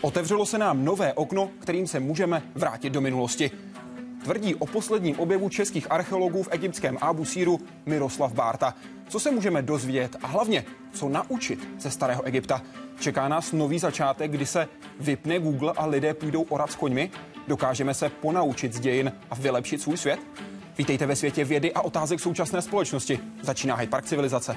Otevřelo se nám nové okno, kterým se můžeme vrátit do minulosti. Tvrdí o posledním objevu českých archeologů v egyptském Abu Síru Miroslav Bárta. Co se můžeme dozvědět a hlavně, co naučit ze starého Egypta? Čeká nás nový začátek, kdy se vypne Google a lidé půjdou orat s koňmi? Dokážeme se ponaučit z dějin a vylepšit svůj svět? Vítejte ve světě vědy a otázek současné společnosti. Začíná Hyde Park civilizace.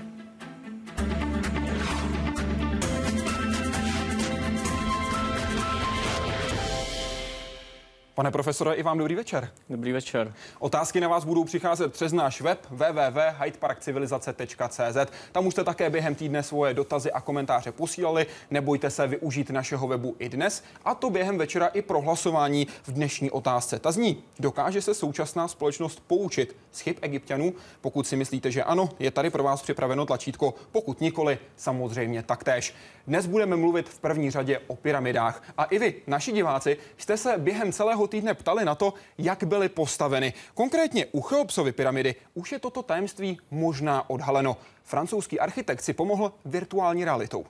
Pane profesore, i vám dobrý večer. Dobrý večer. Otázky na vás budou přicházet přes náš web www.hydeparkcivilizace.cz. Tam už jste také během týdne svoje dotazy a komentáře posílali. Nebojte se využít našeho webu i dnes, a to během večera i pro hlasování v dnešní otázce. Ta zní, dokáže se současná společnost poučit z chyb egyptianů? Pokud si myslíte, že ano, je tady pro vás připraveno tlačítko. Pokud nikoli, samozřejmě taktéž. Dnes budeme mluvit v první řadě o pyramidách. A i vy, naši diváci, jste se během celého týdne ptali na to, jak byly postaveny. Konkrétně u Cheopsovy pyramidy už je toto tajemství možná odhaleno. Francouzský architekt si pomohl virtuální realitou.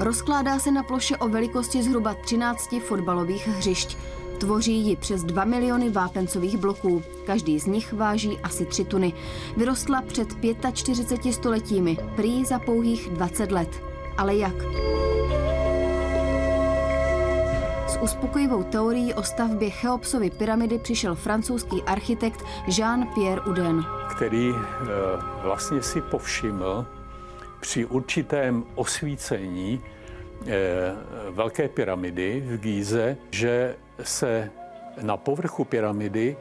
Rozkládá se na ploše o velikosti zhruba 13 fotbalových hřišť. Tvoří ji přes 2 miliony vápencových bloků. Každý z nich váží asi 3 tuny. Vyrostla před 45 stoletími, prý za pouhých 20 let. Ale jak? Uspokojivou teorií o stavbě Cheopsovy pyramidy přišel francouzský architekt Jean-Pierre Uden. Který eh, vlastně si povšiml při určitém osvícení eh, Velké pyramidy v Gíze, že se na povrchu pyramidy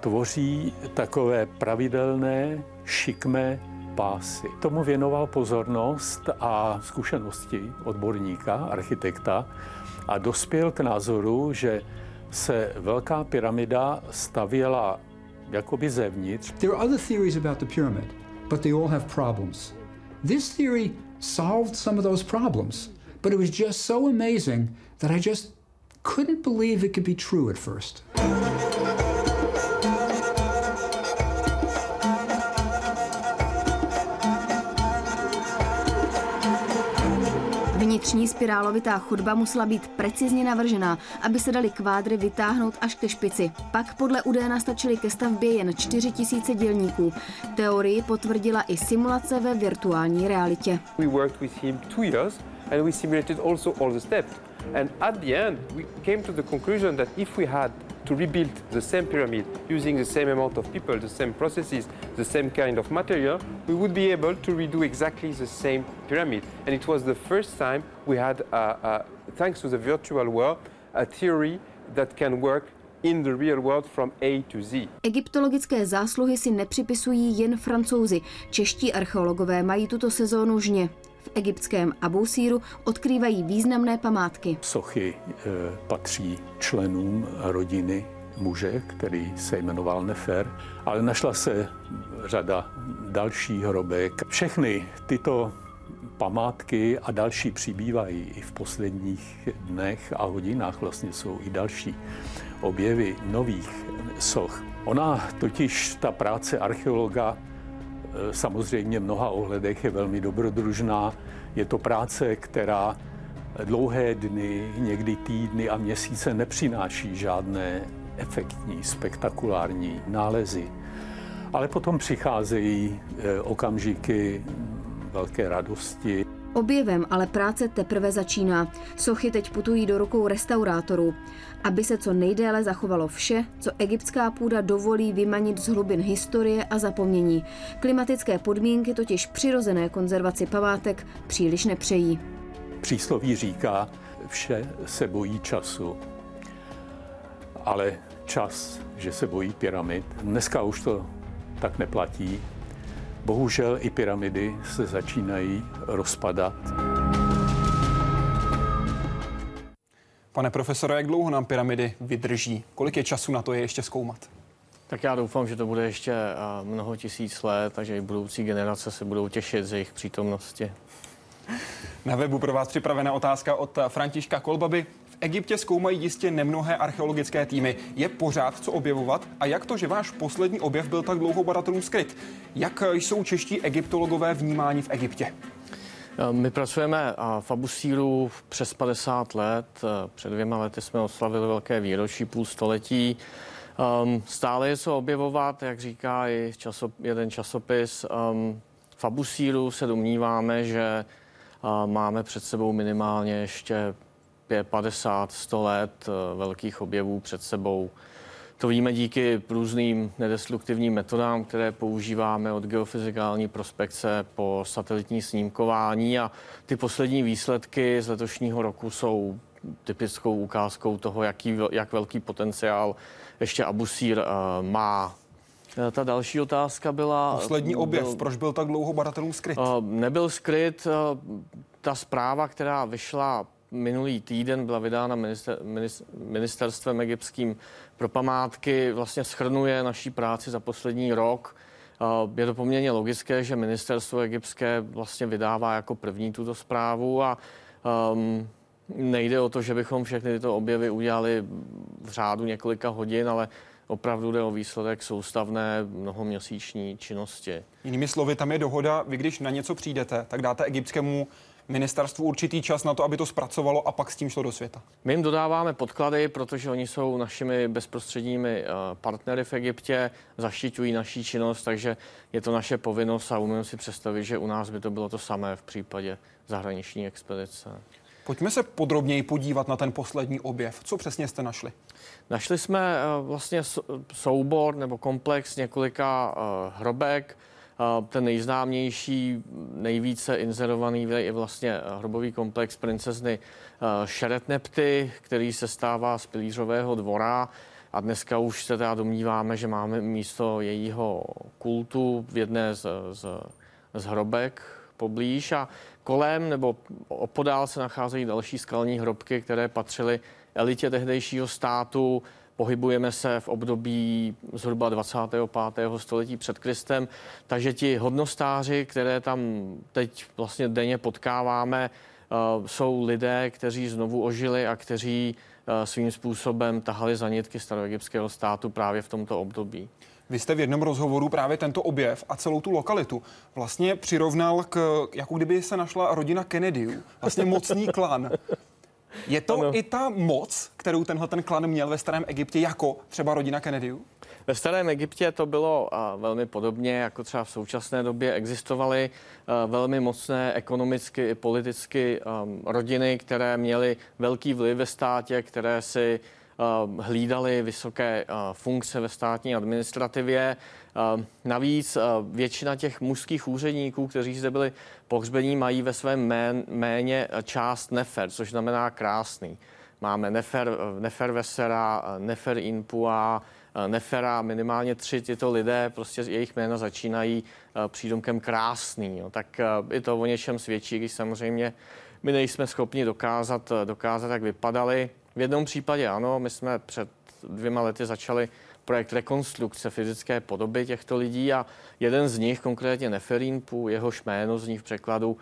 tvoří takové pravidelné, šikmé pásy. Tomu věnoval pozornost a zkušenosti odborníka, architekta a dospěl k názoru, že se Velká pyramida stavěla jakoby zevnitř. There are other theories about the pyramid, but they all have problems. This theory solved some of those problems, but it was just so amazing that I just couldn't believe it could be true at first. Vnitřní spirálovitá chodba musela být precizně navržená, aby se daly kvádry vytáhnout až ke špici. Pak podle Udéna stačily ke stavbě jen 4 000 dělníků. Teorii potvrdila i simulace ve virtuální realitě. And we simulated also all the steps. And at the end, we came to the conclusion that if we had to rebuild the same pyramid using the same amount of people, the same processes, the same kind of material, we would be able to redo exactly the same pyramid. And it was the first time we had, uh, uh, thanks to the virtual world, a theory that can work in the real world from A to Z. Egyptologické zásluhy si nepřipisují jen francouzi. Čeští archeologové mají tuto sezónu žně. V egyptském Abu Síru odkrývají významné památky. Sochy e, patří členům rodiny muže, který se jmenoval Nefer, ale našla se řada dalších hrobek. Všechny tyto památky a další přibývají i v posledních dnech a hodinách. Vlastně jsou i další objevy nových soch. Ona totiž, ta práce archeologa, samozřejmě v mnoha ohledech je velmi dobrodružná. Je to práce, která dlouhé dny, někdy týdny a měsíce nepřináší žádné efektní, spektakulární nálezy. Ale potom přicházejí e, okamžiky velké radosti. Objevem ale práce teprve začíná. Sochy teď putují do rukou restaurátorů. Aby se co nejdéle zachovalo vše, co egyptská půda dovolí vymanit z hlubin historie a zapomnění. Klimatické podmínky totiž přirozené konzervaci památek příliš nepřejí. Přísloví říká, vše se bojí času, ale čas, že se bojí pyramid. Dneska už to tak neplatí. Bohužel i pyramidy se začínají rozpadat. Pane profesore, jak dlouho nám pyramidy vydrží? Kolik je času na to je ještě zkoumat? Tak já doufám, že to bude ještě mnoho tisíc let, takže i budoucí generace se budou těšit z jejich přítomnosti. Na webu pro vás připravená otázka od Františka Kolbaby. Egyptě zkoumají jistě nemnohé archeologické týmy. Je pořád co objevovat? A jak to, že váš poslední objev byl tak dlouho badatelům skryt? Jak jsou čeští egyptologové vnímáni v Egyptě? My pracujeme v Abusíru přes 50 let. Před dvěma lety jsme oslavili velké výročí, půl století. Um, stále je co objevovat, jak říká i časop, jeden časopis. Um, v Abusíru se domníváme, že uh, máme před sebou minimálně ještě 50, 100 let uh, velkých objevů před sebou. To víme díky různým nedestruktivním metodám, které používáme od geofyzikální prospekce po satelitní snímkování a ty poslední výsledky z letošního roku jsou typickou ukázkou toho, jaký, jak velký potenciál ještě Abusír uh, má. Eh, ta další otázka byla... Poslední objev, byl, proč byl tak dlouho badatelům skryt? Uh, nebyl skryt. Uh, ta zpráva, která vyšla minulý týden, byla vydána minister, ministerstvem egyptským pro památky, vlastně schrnuje naší práci za poslední rok. Je to poměrně logické, že ministerstvo egyptské vlastně vydává jako první tuto zprávu a um, nejde o to, že bychom všechny tyto objevy udělali v řádu několika hodin, ale opravdu jde o výsledek soustavné mnohoměsíční činnosti. Jinými slovy, tam je dohoda, vy když na něco přijdete, tak dáte egyptskému ministerstvu určitý čas na to, aby to zpracovalo a pak s tím šlo do světa? My jim dodáváme podklady, protože oni jsou našimi bezprostředními eh, partnery v Egyptě, zaštiťují naší činnost, takže je to naše povinnost a umím si představit, že u nás by to bylo to samé v případě zahraniční expedice. Pojďme se podrobněji podívat na ten poslední objev. Co přesně jste našli? Našli jsme eh, vlastně soubor nebo komplex několika eh, hrobek, ten nejznámější, nejvíce inzerovaný je vlastně hrobový komplex princezny eh, Šeretnepty, který se stává z pilířového dvora. A dneska už se teda domníváme, že máme místo jejího kultu v jedné z, z, z hrobek poblíž. A kolem nebo opodál se nacházejí další skalní hrobky, které patřily elitě tehdejšího státu, pohybujeme se v období zhruba 25. století před Kristem, takže ti hodnostáři, které tam teď vlastně denně potkáváme, eh, jsou lidé, kteří znovu ožili a kteří eh, svým způsobem tahali za nitky staroegyptského státu právě v tomto období. Vy jste v jednom rozhovoru právě tento objev a celou tu lokalitu vlastně přirovnal k, jako kdyby se našla rodina Kennedyů, vlastně mocný klan. Je to ano. i ta moc, kterou tenhle ten klan měl ve starém Egyptě, jako třeba rodina Kennedyů? Ve starém Egyptě to bylo velmi podobně, jako třeba v současné době existovaly velmi mocné ekonomicky i politicky rodiny, které měly velký vliv ve státě, které si hlídali vysoké funkce ve státní administrativě. Uh, navíc uh, většina těch mužských úředníků, kteří zde byli pohřbení, mají ve svém mén, méně část nefer, což znamená krásný. Máme nefer, nefer vesera, nefer inpua, Nefera, minimálně tři tyto lidé, prostě jejich jména začínají přídomkem krásný. Jo. Tak i to o něčem svědčí, když samozřejmě my nejsme schopni dokázat, dokázat, jak vypadali. V jednom případě ano, my jsme před dvěma lety začali projekt rekonstrukce fyzické podoby těchto lidí a jeden z nich, konkrétně Neferínpu, jeho jméno zní v překladu uh,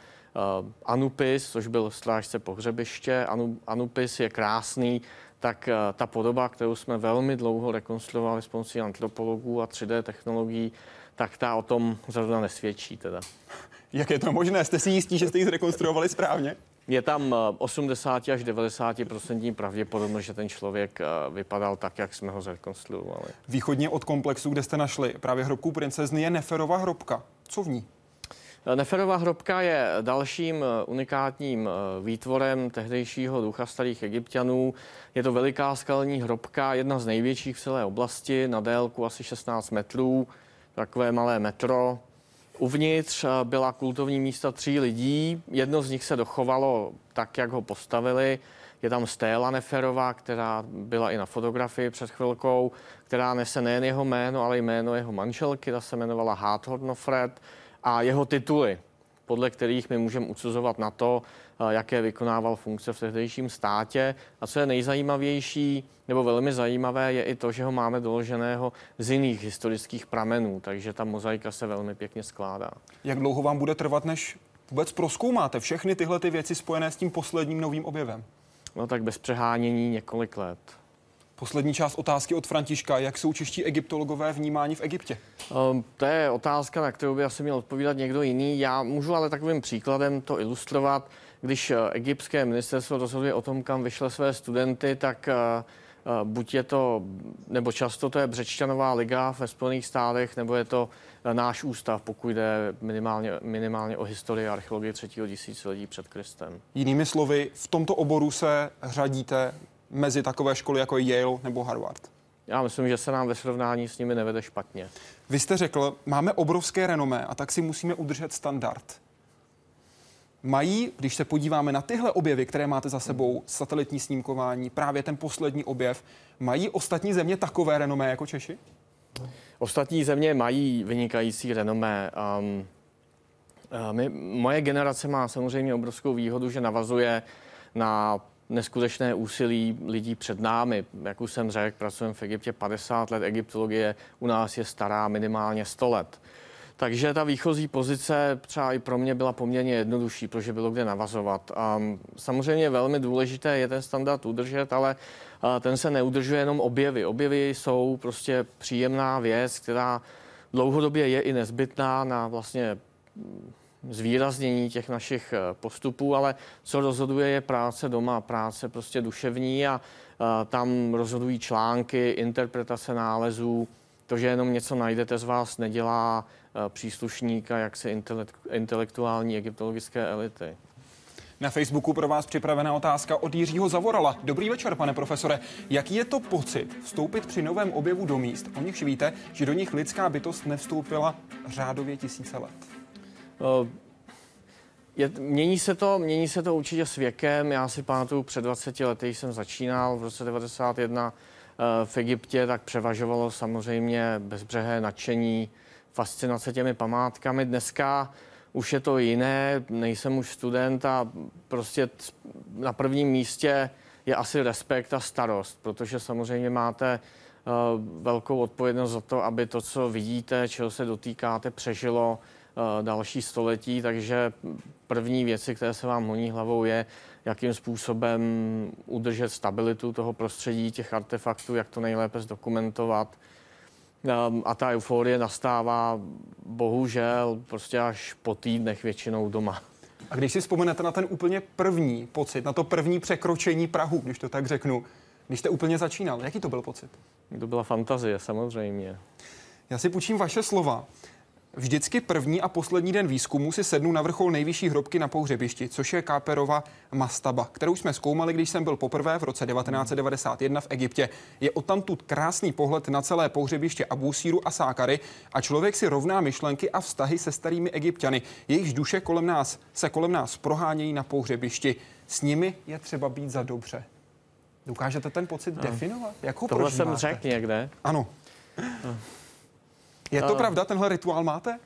Anupis, což byl strážce pohřebiště. Anu, Anupis je krásný, tak uh, ta podoba, kterou jsme velmi dlouho rekonstruovali s pomocí antropologů a 3D technologií, tak ta o tom zrovna nesvědčí teda. Jak je to možné? Jste si jistí, že jste ji zrekonstruovali správně? Je tam 80 eh, až 90% pravděpodobnost, že ten člověk eh, vypadal tak, jak jsme ho zrekonstruovali. Východně od komplexu, kde jste našli právě hrobku princezny, je Neferova hrobka. Co v ní? Eh, Neferova hrobka je dalším unikátním výtvorem tehdejšího ducha starých egyptianů. Je to veliká skalní hrobka, jedna z největších v celé oblasti, na délku asi 16 metrů, takové malé metro, Uvnitř eh, byla kultovní místa tří lidí. Jedno z nich se dochovalo tak, jak ho postavili. Je tam Stéla Neferová, která byla i na fotografii před chvilkou, která nese nejen jeho jméno, ale i jméno jeho manželky. Ta se jmenovala Hathor Nofred a jeho tituly podle kterých my můžeme ucuzovat na to, jaké vykonával funkce v tehdejším státě. A co je nejzajímavější, nebo velmi zajímavé, je i to, že ho máme doloženého z jiných historických pramenů, takže ta mozaika se velmi pěkně skládá. Jak dlouho vám bude trvat, než vůbec proskoumáte všechny tyhle ty věci spojené s tím posledním novým objevem? No tak bez přehánění několik let. Poslední část otázky od Františka. Jak jsou čeští egyptologové vnímáni v Egyptě? Um, to je otázka, na kterou by asi měl odpovídat někdo jiný. Já můžu ale takovým příkladem to ilustrovat. Když eh, egyptské ministerstvo rozhoduje o tom, kam vyšle své studenty, tak uh, buď je to, nebo často to je Břečťanová liga ve Spojených státech, nebo je to náš ústav, pokud jde minimálně, minimálně o historii a archeologii třetího tisíciletí před Kristem. Jinými slovy, v tomto oboru se řadíte mezi takové školy jako Yale nebo Harvard? Já myslím, že se nám ve srovnání s nimi nevede špatně. Vy jste řekl, máme obrovské renomé a tak si musíme udržet standard. Mají, když se podíváme na tyhle objevy, které máte za sebou, satelitní snímkování, právě ten poslední objev, mají ostatní země takové renomé jako Češi? Ostatní země mají vynikající renomé. Um, my, moje generace má samozřejmě obrovskou výhodu, že navazuje na neskutečné úsilí lidí před námi. Jak už jsem řekl, pracujeme v Egyptě 50 let, egyptologie u nás je stará minimálně 100 let. Takže ta výchozí pozice třeba i pro mě byla poměrně jednodušší, protože bylo kde navazovat. A samozřejmě velmi důležité je ten standard udržet, ale ten se neudržuje jenom objevy. Objevy jsou prostě příjemná věc, která dlouhodobě je i nezbytná na vlastně zvýraznění těch našich eh, postupů, ale co rozhoduje je práce doma, práce prostě duševní a, a tam rozhodují články, interpretace nálezů, to, že jenom něco najdete z vás, nedělá příslušníka jaksi intelektuální egyptologické elity. Na Facebooku pro vás připravená otázka od Jiřího Zavorala. Dobrý večer, pane profesore. Jaký je to pocit vstoupit při novém objevu do míst, o nichž víte, že do nich lidská bytost nevstoupila řádově tisíce let? Eh, je, mění, se to, mění se to určitě s věkem. Já si pamatuju, před 20 lety jsem začínal v roce 91 eh, v Egyptě, tak převažovalo samozřejmě bezbřehé nadšení, fascinace těmi památkami. Dneska už je to jiné, nejsem už student a prostě na prvním místě je asi respekt a starost, protože samozřejmě máte uh, velkou odpovědnost za to, aby to, co vidíte, čeho se dotýkáte, přežilo uh, další století, takže první věci, které se vám honí hlavou, je, jakým způsobem udržet stabilitu toho prostředí, těch artefaktů, jak to nejlépe zdokumentovat, a ta euforie nastává bohužel prostě až po týdnech většinou doma. A když si vzpomenete na ten úplně první pocit, na to první překročení Prahu, když to tak řeknu, když jste úplně začínal, jaký to byl pocit? To byla fantazie, samozřejmě. Já si půjčím vaše slova. Vždycky první a poslední den výzkumu si sednu na vrchol nejvyšší hrobky na pohřebišti, což je Káperova mastaba, kterou jsme zkoumali, když jsem byl poprvé v roce 1991 v Egyptě. Je odtamtud krásný pohled na celé pohřebiště Abusíru a Sákary a člověk si rovná myšlenky a vztahy se starými egyptiany. Jejichž duše kolem nás se kolem nás prohánějí na pohřebišti. S nimi je třeba být za dobře. Dokážete ten pocit no. definovat? Jak ho Tohle prožíváte? jsem řekl někde. Ano. No. Je to pravda, tenhle rituál máte?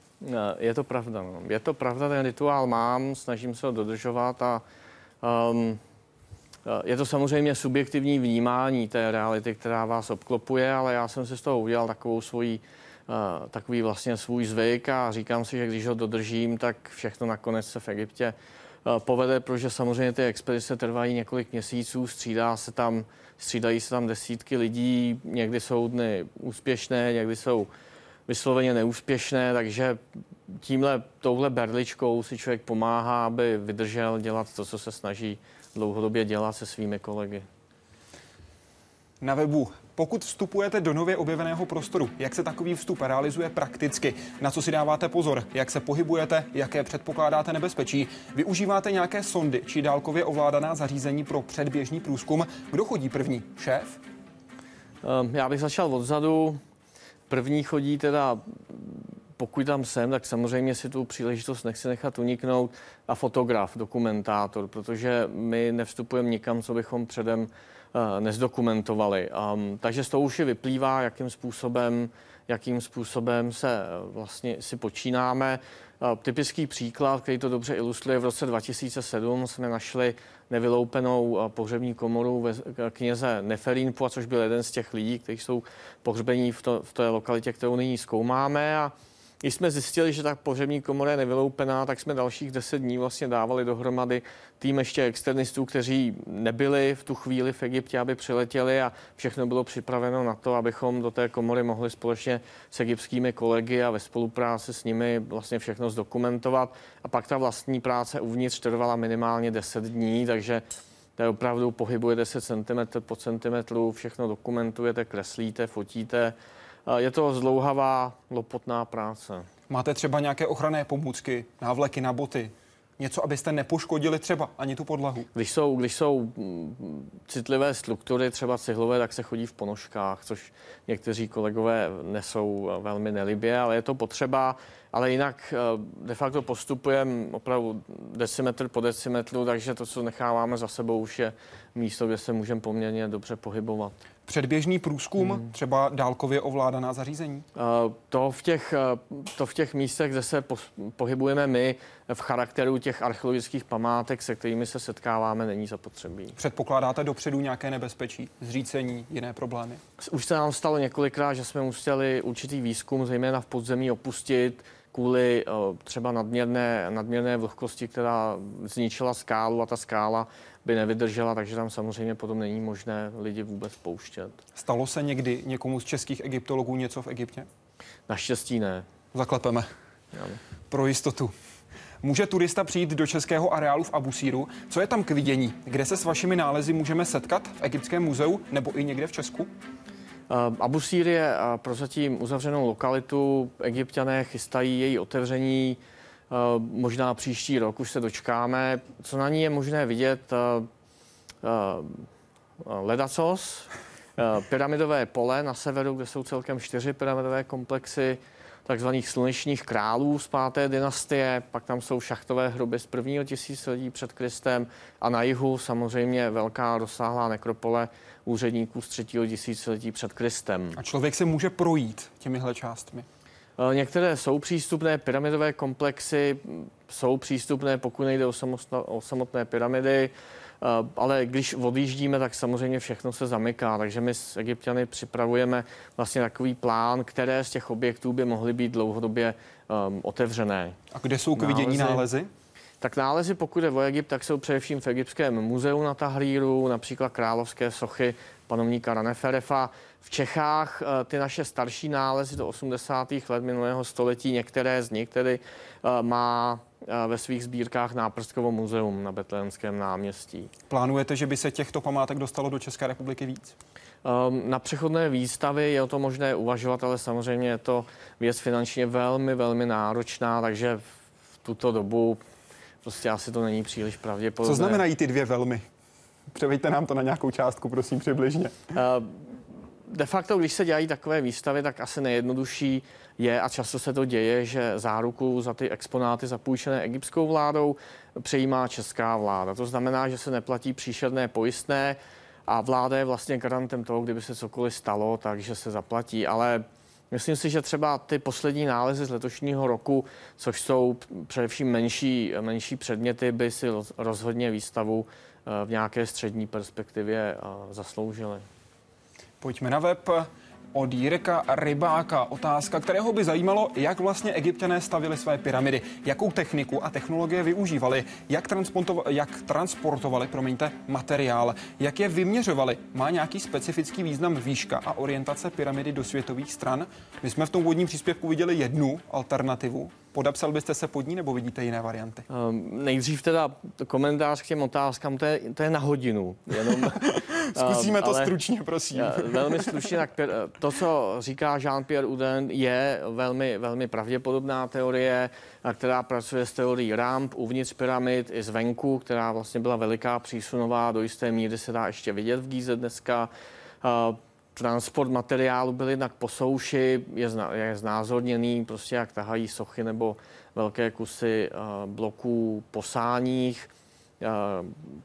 Je to pravda. No. Je to pravda, ten rituál mám, snažím se ho dodržovat a um, je to samozřejmě subjektivní vnímání té reality, která vás obklopuje, ale já jsem si z toho udělal takovou svoji, uh, takový vlastně svůj zvyk a říkám si, že když ho dodržím, tak všechno nakonec se v Egyptě uh, povede, protože samozřejmě ty expedice trvají několik měsíců, střídá se tam, střídají se tam desítky lidí, někdy jsou dny úspěšné, někdy jsou vysloveně neúspěšné, takže tímhle, touhle berličkou si člověk pomáhá, aby vydržel dělat to, co se snaží dlouhodobě dělat se svými kolegy. Na webu pokud vstupujete do nově objeveného prostoru, jak se takový vstup realizuje prakticky, na co si dáváte pozor, jak se pohybujete, jaké předpokládáte nebezpečí, využíváte nějaké sondy či dálkově ovládaná zařízení pro předběžný průzkum, kdo chodí první? Šéf? Ehm, já bych začal odzadu. První chodí teda, pokud tam jsem, tak samozřejmě si tu příležitost nechci nechat uniknout a fotograf, dokumentátor, protože my nevstupujeme nikam, co bychom předem uh, nezdokumentovali. Um, takže z toho už je vyplývá, jakým způsobem, jakým způsobem se uh, vlastně si počínáme. Typický příklad, který to dobře ilustruje, v roce 2007 jsme našli nevyloupenou pohřební komoru ve kněze Neferínpu, což byl jeden z těch lidí, kteří jsou pohřbení v, to, v té lokalitě, kterou nyní zkoumáme. A když jsme zjistili, že ta pohřební komora je nevyloupená, tak jsme dalších deset dní vlastně dávali dohromady tým ještě externistů, kteří nebyli v tu chvíli v Egyptě, aby přiletěli a všechno bylo připraveno na to, abychom do té komory mohli společně s egyptskými kolegy a ve spolupráci s nimi vlastně všechno zdokumentovat. A pak ta vlastní práce uvnitř trvala minimálně 10 dní, takže to je opravdu pohybujete se centimetr po centimetru, všechno dokumentujete, kreslíte, fotíte. Je to zdlouhavá, lopotná práce. Máte třeba nějaké ochranné pomůcky, návleky na boty, něco, abyste nepoškodili třeba ani tu podlahu? Když jsou, když jsou mm, citlivé struktury, třeba cihlové, tak se chodí v ponožkách, což někteří kolegové nesou velmi nelibě, ale je to potřeba. Ale jinak eh, de facto postupujeme opravdu decimetr po decimetru, takže to, co necháváme za sebou, už je místo, kde se můžeme poměrně dobře pohybovat. Předběžný průzkum, hmm. třeba dálkově ovládaná zařízení? Uh, to v, těch, uh, to v těch místech, kde se po, pohybujeme my, v charakteru těch archeologických památek, se kterými se setkáváme, není zapotřebí. Předpokládáte dopředu nějaké nebezpečí, zřícení, jiné problémy? Už se nám stalo několikrát, že jsme museli určitý výzkum, zejména v podzemí, opustit kvůli uh, třeba nadměrné, nadměrné vlhkosti, která zničila skálu a ta skála by nevydržela, takže tam samozřejmě potom není možné lidi vůbec pouštět. Stalo se někdy někomu z českých egyptologů něco v Egyptě? Naštěstí ne. Zaklepeme. Ano. Pro jistotu. Může turista přijít do českého areálu v Abusíru? Co je tam k vidění? Kde se s vašimi nálezy můžeme setkat? V Egyptském muzeu nebo i někde v Česku? Uh, Abusír je uh, prozatím uzavřenou lokalitu. Egyptiané chystají její otevření uh, možná příští rok, už se dočkáme. Co na ní je možné vidět? Ledacos, pyramidové pole na severu, kde jsou celkem čtyři pyramidové komplexy, takzvaných slunečních králů z páté dynastie, pak tam jsou šachtové hroby z prvního tisíciletí před Kristem a na jihu samozřejmě velká rozsáhlá nekropole úředníků z třetího tisíciletí před Kristem. A člověk se může projít těmihle částmi? E, některé jsou přístupné, pyramidové komplexy jsou přístupné, pokud nejde o, o samotné pyramidy. Eh, ale když odjíždíme, tak samozřejmě všechno se zamyká, takže my s Egyptiany připravujeme vlastně takový plán, které z těch objektů by mohly být dlouhodobě um, otevřené. A kde jsou k vidění nálezy? nálezy? Tak nálezy, pokud je o Egypt, tak jsou především v Egyptském muzeu na Tahríru, například královské sochy panovníka Raneferefa. V Čechách eh, ty naše starší nálezy do 80. let minulého století, některé z nich tedy eh, má eh, ve svých sbírkách Náprstkovo muzeum na Betlémském náměstí. Plánujete, že by se těchto památek dostalo do České republiky víc? Ehm, na přechodné výstavy je o to možné uvažovat, ale samozřejmě je to věc finančně velmi, velmi náročná, takže v tuto dobu prostě asi to není příliš pravděpodobné. Co znamenají ty dvě velmi? Převejte nám to na nějakou částku, prosím, přibližně. Ehm, de facto, když se dělají takové výstavy, tak asi nejjednodušší je, a často se to děje, že záruku za ty exponáty zapůjčené egyptskou vládou přejímá česká vláda. To znamená, že se neplatí příšerné pojistné a vláda je vlastně garantem toho, kdyby se cokoliv stalo, takže se zaplatí. Ale Myslím si, že třeba ty poslední nálezy z letošního roku, což jsou především menší, menší předměty, by si rozhodně výstavu eh, v nějaké střední perspektivě zasloužily. Pojďme na web od Jirka Rybáka. Otázka, kterého by zajímalo, jak vlastně egyptiané stavili své pyramidy, jakou techniku a technologie využívali, jak, jak transportovali promiňte, materiál, jak je vyměřovali. Má nějaký specifický význam výška a orientace pyramidy do světových stran? My jsme v tom vodním příspěvku viděli jednu alternativu, Podepsal byste se pod ní nebo vidíte jiné varianty? Um, nejdřív teda komentář k těm otázkám, to je, to je na hodinu. Jenom, Zkusíme um, to stručně, prosím. velmi stručně, tak to, co říká Jean-Pierre Uden, je velmi, velmi pravděpodobná teorie, která pracuje s teorií ramp uvnitř pyramid i zvenku, která vlastně byla veliká přísunová, do jisté míry se dá ještě vidět v Gíze dneska. Uh, transport materiálu byl jednak po souši, je, zna, je znázorněný, prostě jak tahají sochy nebo velké kusy bloků posáních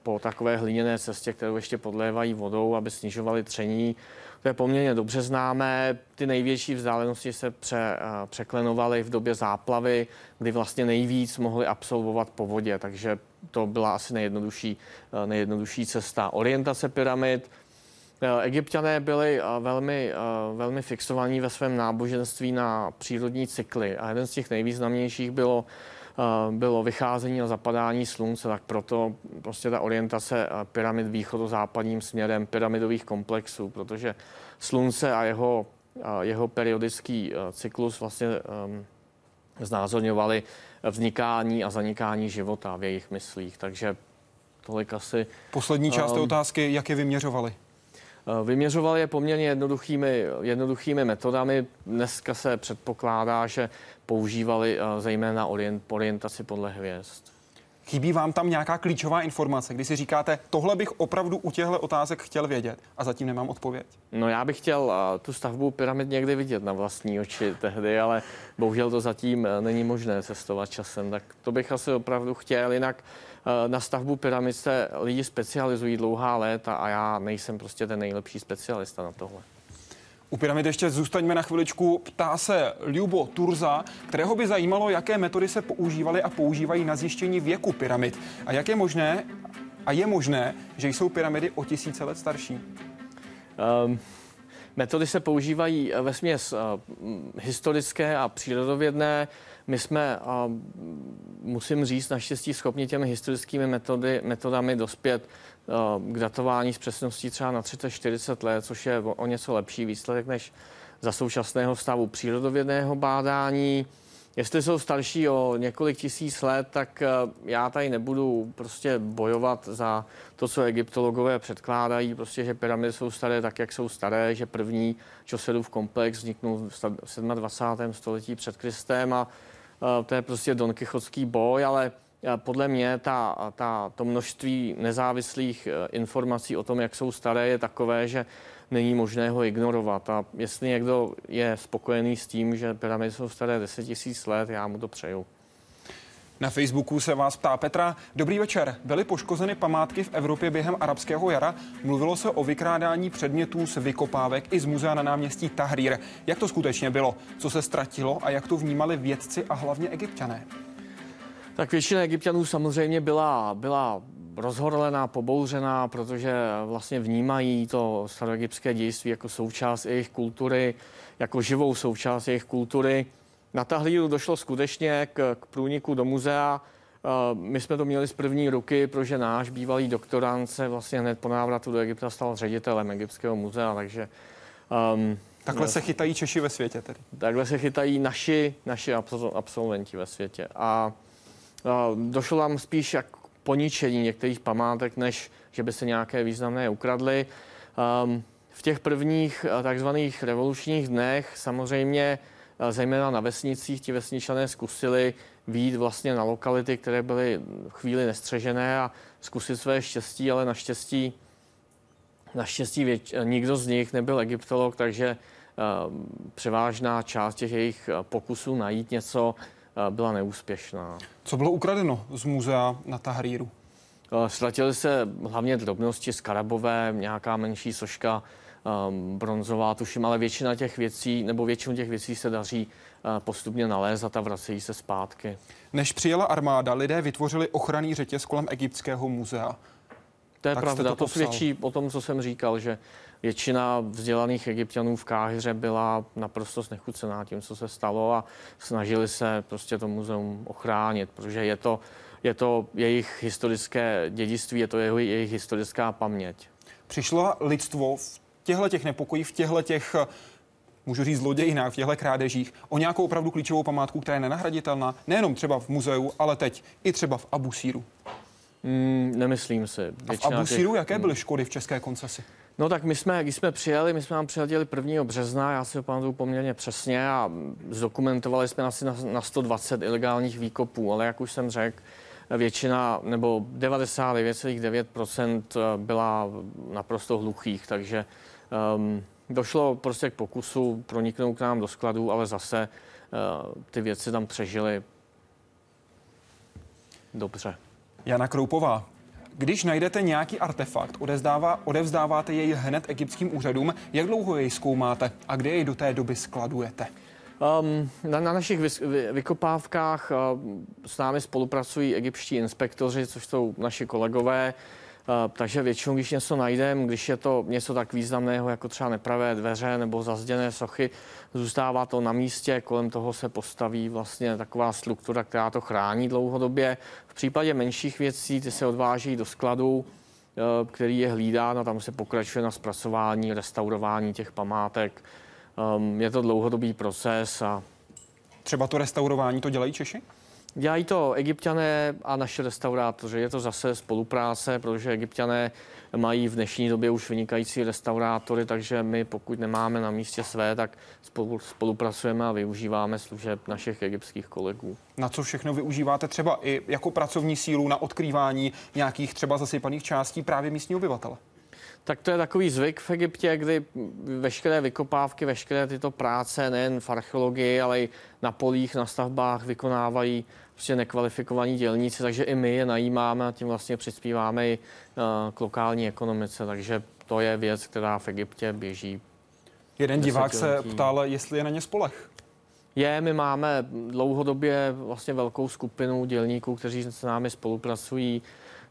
po takové hliněné cestě, kterou ještě podlévají vodou, aby snižovali tření. To je poměrně dobře známé. Ty největší vzdálenosti se pře, překlenovaly v době záplavy, kdy vlastně nejvíc mohli absolvovat po vodě, takže to byla asi nejjednodušší, nejjednodušší cesta. Orientace pyramid, Egyptiané byli velmi, velmi fixovaní ve svém náboženství na přírodní cykly a jeden z těch nejvýznamnějších bylo bylo vycházení a zapadání slunce, tak proto prostě ta orientace pyramid východozápadním směrem pyramidových komplexů, protože slunce a jeho, jeho periodický cyklus vlastně um, znázorňovali vznikání a zanikání života v jejich myslích. Takže tolik asi... Poslední část um, té otázky, jak je vyměřovali? Vyměřovali je poměrně jednoduchými, jednoduchými metodami. Dneska se předpokládá, že používali eh, zejména orient, orientaci podle hvězd. Chybí vám tam nějaká klíčová informace, kdy si říkáte, tohle bych opravdu u těchto otázek chtěl vědět a zatím nemám odpověď? No já bych chtěl uh, tu stavbu pyramid někdy vidět na vlastní oči tehdy, ale bohužel to zatím uh, není možné cestovat časem. Tak to bych asi opravdu chtěl, jinak na stavbu pyramid se lidi specializují dlouhá léta a já nejsem prostě ten nejlepší specialista na tohle. U pyramid ještě zůstaňme na chviličku. Ptá se Ljubo Turza, kterého by zajímalo, jaké metody se používaly a používají na zjištění věku pyramid. A jak je možné, a je možné, že jsou pyramidy o tisíce let starší? Um, metody se používají ve směs uh, historické a přírodovědné. My jsme, musím říct, naštěstí schopni těmi historickými metody, metodami dospět k datování s přesností třeba na 30-40 let, což je o, o něco lepší výsledek než za současného stavu přírodovědného bádání. Jestli jsou starší o několik tisíc let, tak já tady nebudu prostě bojovat za to, co egyptologové předkládají, prostě, že pyramidy jsou staré tak, jak jsou staré, že první Čosedův komplex vzniknul v 27. století před Kristem a to je prostě Don Quixotský boj, ale podle mě ta, ta, to množství nezávislých e, informací o tom, jak jsou staré, je takové, že není možné ho ignorovat. A jestli někdo je spokojený s tím, že pyramidy jsou staré 10 000 let, já mu to přeju. Na Facebooku se vás ptá Petra. Dobrý večer. Byly poškozeny památky v Evropě během arabského jara? Mluvilo se o vykrádání předmětů z vykopávek i z muzea na náměstí Tahrir. Jak to skutečně bylo? Co se ztratilo a jak to vnímali vědci a hlavně egyptiané? Tak většina egyptianů samozřejmě byla, byla rozhorlená, pobouřená, protože vlastně vnímají to staroegyptské dějství jako součást jejich kultury, jako živou součást jejich kultury. Na Tahríru došlo skutečně k, k průniku do muzea. Eh, my jsme to měli z první ruky, protože náš bývalý doktorant se vlastně hned po návratu do Egypta stal ředitelem Egyptského muzea, takže um, Takhle se chytají Češi ve světě tedy. Takhle se chytají naši, naši absolventi ve světě. A, a došlo nám spíš jak poničení některých památek, než že by se nějaké významné ukradly. Um, v těch prvních eh, takzvaných revolučních dnech samozřejmě eh, zejména na vesnicích ti vesničané zkusili výjít vlastně na lokality, které byly chvíli nestřežené a zkusit své štěstí, ale naštěstí, naštěstí věč, eh, nikdo z nich nebyl egyptolog, takže uh, převážná část těch jejich pokusů najít něco byla neúspěšná. Co bylo ukradeno z muzea na Tahríru? Ztratily se hlavně drobnosti z Karabové, nějaká menší soška um, bronzová, tuším, ale většina těch věcí, nebo většinu těch věcí se daří uh, postupně nalézat a vracejí se zpátky. Než přijela armáda, lidé vytvořili ochranný řetěz kolem egyptského muzea. To je tak pravda, to, to svědčí o tom, co jsem říkal, že většina vzdělaných egyptianů v Káhyře byla naprosto znechucená tím, co se stalo a snažili se prostě to muzeum ochránit, protože je to, je to jejich historické dědictví, je to jeho, jejich historická paměť. Přišlo lidstvo v těchto těch nepokojí, v těchto těch můžu říct zlodějinách, v těchto krádežích, o nějakou opravdu klíčovou památku, která je nenahraditelná, nejenom třeba v muzeu, ale teď i třeba v Abusíru. Mm, nemyslím si. Většina a v Abusíru těch... jaké byly škody v české koncesi? No tak my jsme, když jsme přijeli, my jsme vám přiletěli 1. března, já si ho pamatuju poměrně přesně a zdokumentovali jsme asi na, na 120 ilegálních výkopů, ale jak už jsem řekl, většina nebo 99,9% byla naprosto hluchých, takže um, došlo prostě k pokusu proniknout k nám do skladů, ale zase uh, ty věci tam přežily dobře. Jana Kroupová, když najdete nějaký artefakt, odevzdává, odevzdáváte jej hned egyptským úřadům. Jak dlouho jej zkoumáte a kde jej do té doby skladujete? Um, na, na našich vy, vy, vykopávkách uh, s námi spolupracují egyptští inspektoři, což jsou naši kolegové. Takže většinou, když něco najdeme, když je to něco tak významného, jako třeba nepravé dveře nebo zazděné sochy, zůstává to na místě, kolem toho se postaví vlastně taková struktura, která to chrání dlouhodobě. V případě menších věcí ty se odváží do skladu, Eh, který je hlídán a tam se pokračuje na zpracování, restaurování těch památek. Ehm, je to dlouhodobý proces a Třeba to restaurování to dělají Češi? Dělají to egyptiané a naše restaurátoři. Je to zase spolupráce, protože egyptiané mají v dnešní době už vynikající restaurátory, takže my pokud nemáme na místě své, tak spolu, spolupracujeme a využíváme služeb našich egyptských kolegů. Na co všechno využíváte třeba i jako pracovní sílu na odkrývání nějakých třeba zasypaných částí právě místní obyvatele? Tak to je takový zvyk v Egyptě, kdy veškeré vykopávky, veškeré tyto práce, nejen v archeologii, ale i na polích, na stavbách vykonávají prostě nekvalifikovaní dělníci, takže i my je najímáme a tím vlastně přispíváme i eh, k lokální ekonomice, takže to je věc, která v Egyptě běží. Jeden divák se ptal, jestli je na ně spolech. Je, my máme dlouhodobě vlastně velkou skupinu dělníků, kteří s námi spolupracují,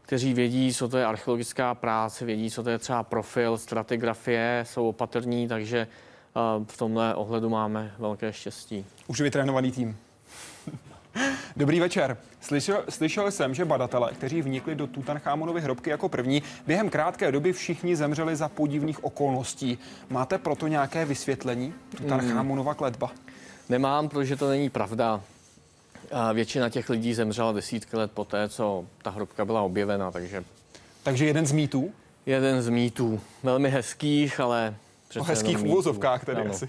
kteří vědí, co to je archeologická práce, vědí, co to je třeba profil, stratigrafie, jsou opatrní, takže eh, v tomhle ohledu máme velké štěstí. Už vytrénovaný tým. Dobrý večer. Slyšel, slyšel jsem, že badatelé, kteří vnikli do Tutanchamonovy hrobky jako první, během krátké doby všichni zemřeli za podivných okolností. Máte proto nějaké vysvětlení? Tutanchamonova kletba. Nemám, protože to není pravda. Většina těch lidí zemřela desítky let poté, co ta hrobka byla objevena, takže... Takže jeden z mýtů? Jeden z mýtů. Velmi hezkých, ale... O hezkých uvozovkách tedy asi.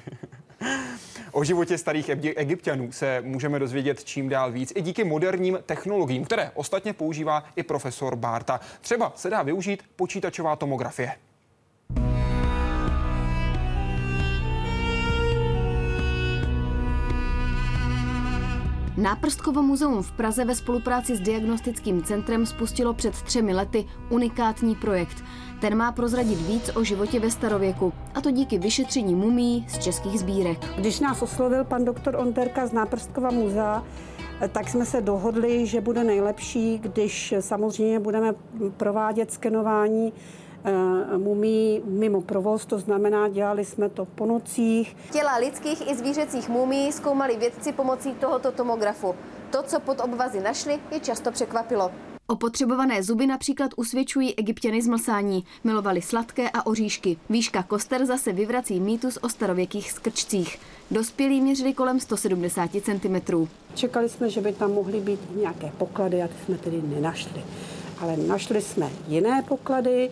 O životě starých egyptianů se můžeme dozvědět čím dál víc i díky moderním technologiím, které ostatně používá i profesor Barta. Třeba se dá využít počítačová tomografie. Náprstkovo muzeum v Praze ve spolupráci s Diagnostickým centrem spustilo před třemi lety unikátní projekt. Ten má prozradit víc o životě ve starověku, a to díky vyšetření mumí z českých sbírek. Když nás oslovil pan doktor Onderka z Náprstkova muzea, tak jsme se dohodli, že bude nejlepší, když samozřejmě budeme provádět skenování Eh, mumí mimo provoz, to znamená, dělali jsme to po nocích. Těla lidských i zvířecích mumí zkoumali vědci pomocí tohoto tomografu. To, co pod obvazy našli, je často překvapilo. Opotřebované zuby například usvědčují egyptěny z mlsání. Milovali sladké a oříšky. Výška koster zase vyvrací mýtus o starověkých skrčcích. Dospělí měřili kolem 170 cm. Čekali jsme, že by tam mohly být nějaké poklady a ty jsme tedy nenašli. Ale našli jsme jiné poklady,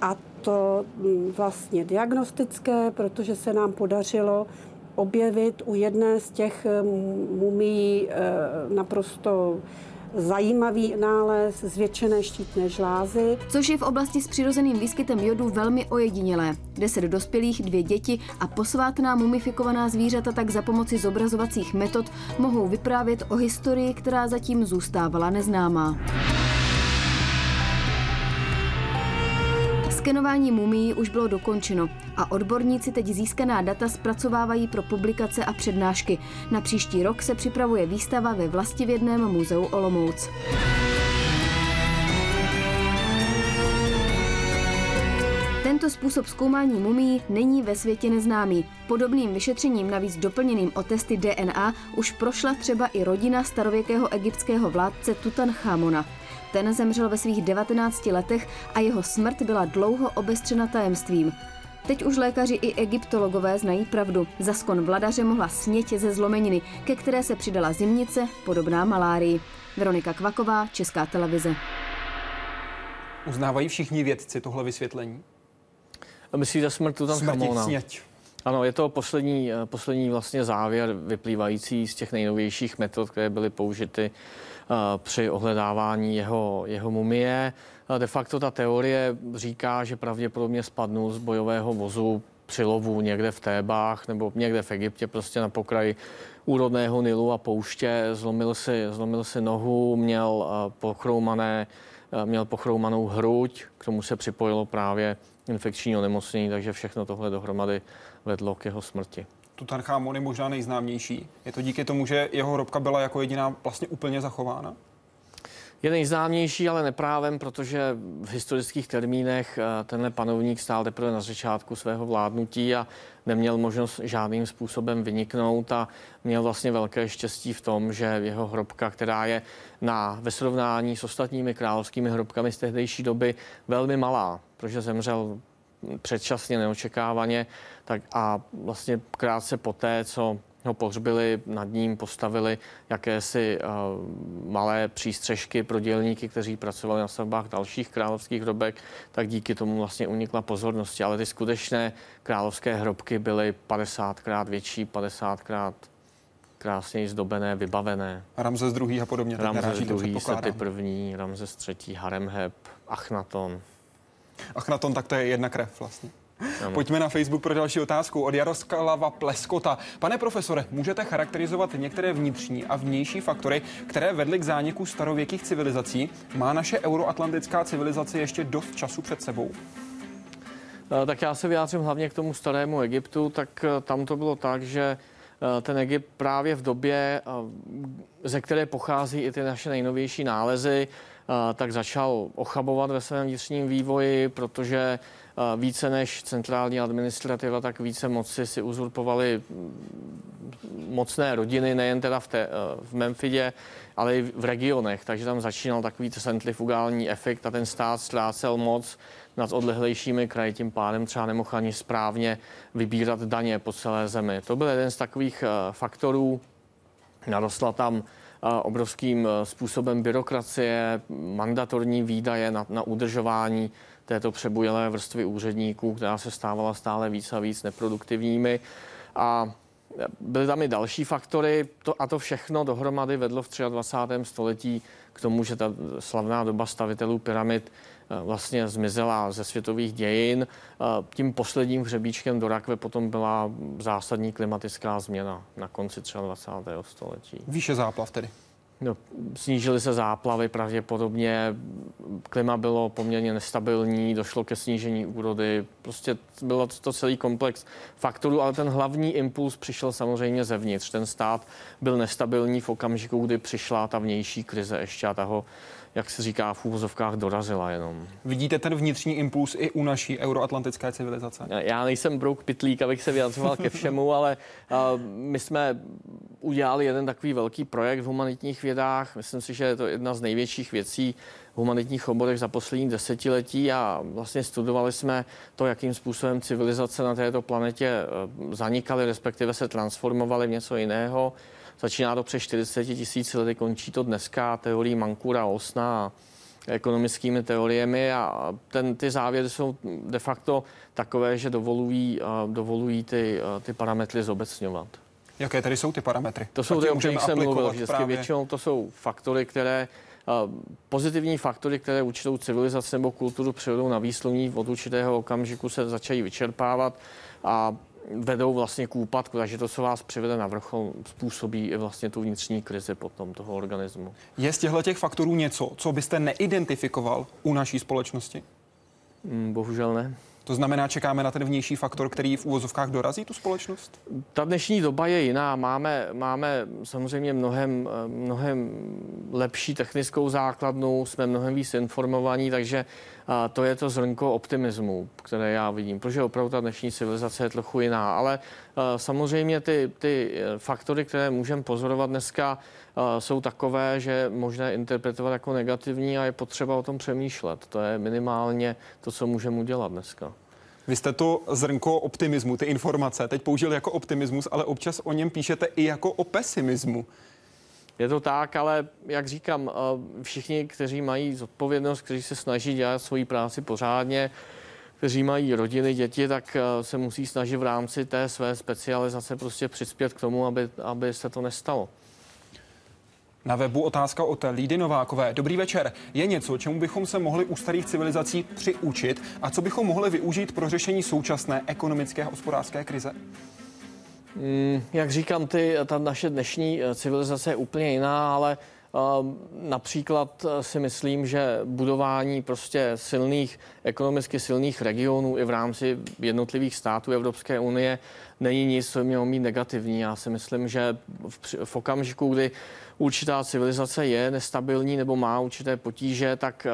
a to mm, vlastně diagnostické, protože se nám podařilo objevit u jedné z těch mm, mumí e, naprosto zajímavý nález zvětšené štítné žlázy. Což je v oblasti s přirozeným výskytem jodu velmi ojedinělé. Deset dospělých, dvě děti a posvátná mumifikovaná zvířata tak za pomoci zobrazovacích metod mohou vyprávět o historii, která zatím zůstávala neznámá. Skenování mumií už bylo dokončeno a odborníci teď získaná data zpracovávají pro publikace a přednášky. Na příští rok se připravuje výstava ve vlastivědném muzeu Olomouc. Tento způsob zkoumání mumí není ve světě neznámý. Podobným vyšetřením, navíc doplněným o testy DNA, už prošla třeba i rodina starověkého egyptského vládce Tutanchamona. Ten zemřel ve svých 19 letech a jeho smrt byla dlouho obestřena tajemstvím. Teď už lékaři i egyptologové znají pravdu. Za skon vladaře mohla sněť ze zlomeniny, ke které se přidala zimnice, podobná malárii. Veronika Kvaková, Česká televize. Uznávají všichni vědci tohle vysvětlení? A myslíte smrtu tam Smrti, sněť. Ano, je to poslední, eh, poslední vlastně závěr vyplývající z těch nejnovějších metod, které byly použity při ohledávání jeho, jeho mumie. Eh, de facto ta teorie říká, že pravděpodobně spadnul z bojového vozu při lovu někde v Tébách nebo někde v Egyptě, prostě na pokraji úrodného Nilu a pouště, zlomil si, zlomil si nohu, měl eh, pochroumané, měl pochroumanou hruď, k tomu se připojilo právě infekční onemocnění, takže všechno tohle dohromady vedlo k jeho smrti. Tutanchamon je možná nejznámější. Je to díky tomu, že jeho hrobka byla jako jediná vlastně úplně zachována? Je nejznámější, ale neprávem, protože v historických termínech eh, tenhle panovník stál teprve na začátku svého vládnutí a neměl možnost žádným způsobem vyniknout a měl vlastně velké štěstí v tom, že jeho hrobka, která je na, ve srovnání s ostatními královskými hrobkami z tehdejší doby velmi malá, protože zemřel předčasně, neočekávaně, tak a vlastně krátce poté, co ho pohřbili, nad ním postavili jakési uh, malé přístřežky pro dělníky, kteří pracovali na stavbách dalších královských hrobek, tak díky tomu vlastně unikla pozornosti. Ale ty skutečné královské hrobky byly 50krát větší, 50krát krásně zdobené, vybavené. Ramzes druhý a podobně. Ramzes druhý, Sety první, Ramzes třetí, Haremheb, Achnaton. Achnaton, tak to je jedna krev vlastně. Ano. Pojďme na Facebook pro další otázku od Jaroslava Pleskota. Pane profesore, můžete charakterizovat některé vnitřní a vnější faktory, které vedly k zániku starověkých civilizací? Má naše euroatlantická civilizace ještě dost času před sebou? Eh, tak já se vyjádřím hlavně k tomu starému Egyptu, tak eh, tam to bylo tak, že eh, ten Egypt právě v době, ze které pochází i ty naše nejnovější nálezy, tak začal ochabovat ve svém vnitřním vývoji, protože více než centrální administrativa, tak více moci si uzurpovali mocné rodiny, nejen teda v, té, v Memfidě, ale i v regionech. Takže tam začínal takový centrifugální efekt a ten stát ztrácel moc nad odlehlejšími kraji, tím pádem třeba nemohl ani správně vybírat daně po celé zemi. To byl jeden z takových faktorů. Narostla tam obrovským způsobem byrokracie, mandatorní výdaje na, na udržování této přebujelé vrstvy úředníků, která se stávala stále víc a víc neproduktivními. A byly tam i další faktory to, a to všechno dohromady vedlo v 23. století k tomu, že ta slavná doba stavitelů pyramid vlastně zmizela ze světových dějin. Eh, tím posledním hřebíčkem do rakve potom byla zásadní klimatická změna na konci 23. století. Výše záplav tedy. No, snížily se záplavy pravděpodobně, klima bylo poměrně nestabilní, došlo ke snížení úrody, prostě bylo to celý komplex faktorů, ale ten hlavní impuls přišel samozřejmě zevnitř. Ten stát byl nestabilní v okamžiku, kdy přišla ta vnější krize ještě a toho jak se říká, v úvozovkách dorazila jenom. Vidíte ten vnitřní impuls i u naší euroatlantické civilizace? Já nejsem brouk pitlík, abych se vyjadřoval ke všemu, ale uh, my jsme udělali jeden takový velký projekt v humanitních vědách. Myslím si, že je to jedna z největších věcí v humanitních oborech za poslední desetiletí a vlastně studovali jsme to, jakým způsobem civilizace na této planetě e, zanikaly, respektive se transformovaly v něco jiného. Začíná to přes 40 tisíc lety, končí to dneska teorií Mankura Osna a ekonomickými teoriemi a ten, ty závěry jsou de facto takové, že dovolují, dovolují ty, ty parametry zobecňovat. Jaké tedy jsou ty parametry? To jsou ty, o kterých jsem mluvil vždycky. Právě... Většinou to jsou faktory, které pozitivní faktory, které určitou civilizaci nebo kulturu přivedou na výsluní od určitého okamžiku se začají vyčerpávat a vedou vlastně k úpadku, takže to, co vás přivede na vrchol, způsobí i vlastně tu vnitřní krizi potom toho organismu. Je z těchto těch faktorů něco, co byste neidentifikoval u naší společnosti? Mm, bohužel ne. To znamená, čekáme na ten vnější faktor, který v úvozovkách dorazí tu společnost? Ta dnešní doba je jiná. Máme, máme samozřejmě mnohem, mnohem lepší technickou základnu, jsme mnohem víc informovaní, takže to je to zrnko optimismu, které já vidím, protože opravdu ta dnešní civilizace je trochu jiná. Ale samozřejmě ty, ty e, faktory, které můžeme pozorovat dneska, jsou takové, že možné interpretovat jako negativní a je potřeba o tom přemýšlet. To je minimálně to, co můžeme udělat dneska. Vy jste to zrnko optimismu, ty informace, teď použil jako optimismus, ale občas o něm píšete i jako o pesimismu. Je to tak, ale jak říkám, všichni, kteří mají zodpovědnost, kteří se snaží dělat svoji práci pořádně, kteří mají rodiny, děti, tak se musí snažit v rámci té své specializace prostě přispět k tomu, aby, aby se to nestalo. Na webu otázka od Lídy Novákové. Dobrý večer. Je něco, čemu bychom se mohli u starých civilizací přiučit a co bychom mohli využít pro řešení současné ekonomické a hospodářské krize? Mm, jak říkám, ty, ta naše dnešní eh, civilizace je úplně jiná, ale Například si myslím, že budování prostě silných, ekonomicky silných regionů i v rámci jednotlivých států Evropské unie není nic, co mělo mít negativní. Já si myslím, že v, v okamžiku, kdy určitá civilizace je nestabilní nebo má určité potíže, tak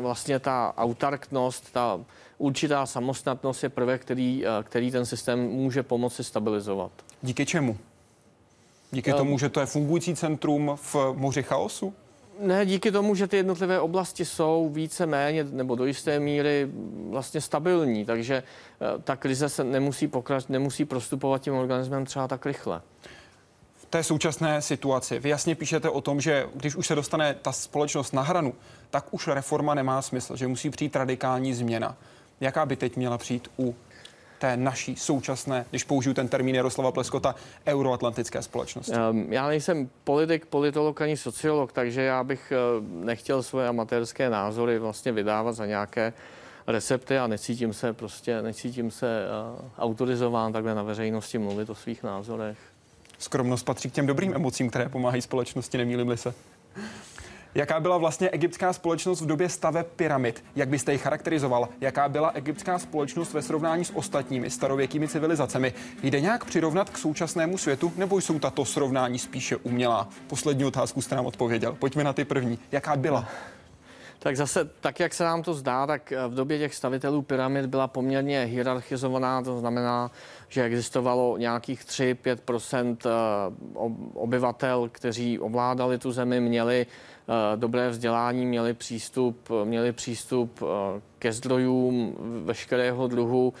vlastně ta autarknost, ta určitá samostatnost je prvek, který, který ten systém může pomoci stabilizovat. Díky čemu? Díky tomu, že to je fungující centrum v moři chaosu? Ne, díky tomu, že ty jednotlivé oblasti jsou více méně nebo do jisté míry vlastně stabilní, takže eh, ta krize se nemusí, pokrač, nemusí prostupovat tím organismem třeba tak rychle. V té současné situaci vy jasně píšete o tom, že když už se dostane ta společnost na hranu, tak už reforma nemá smysl, že musí přijít radikální změna. Jaká by teď měla přijít u té naší současné, když použiju ten termín Jaroslava Pleskota, euroatlantické společnosti? Já nejsem politik, politolog ani sociolog, takže já bych eh, nechtěl svoje amatérské názory vlastně vydávat za nějaké recepty a necítím se prostě, necítím se uh, autorizován takhle na veřejnosti mluvit o svých názorech. Skromnost patří k těm dobrým emocím, které pomáhají společnosti, nemýlím se. Jaká byla vlastně egyptská společnost v době stave pyramid? Jak byste ji charakterizoval? Jaká byla egyptská společnost ve srovnání s ostatními starověkými civilizacemi? Jde nějak přirovnat k současnému světu, nebo jsou tato srovnání spíše umělá? Poslední otázku jste nám odpověděl. Pojďme na ty první. Jaká byla? Tak zase, tak jak se nám to zdá, tak v době těch stavitelů pyramid byla poměrně hierarchizovaná, to znamená, že existovalo nějakých 3-5 eh, obyvatel, kteří ovládali tu zemi, měli Eh, dobré vzdělání, měli přístup, měli přístup eh, ke zdrojům veškerého druhu,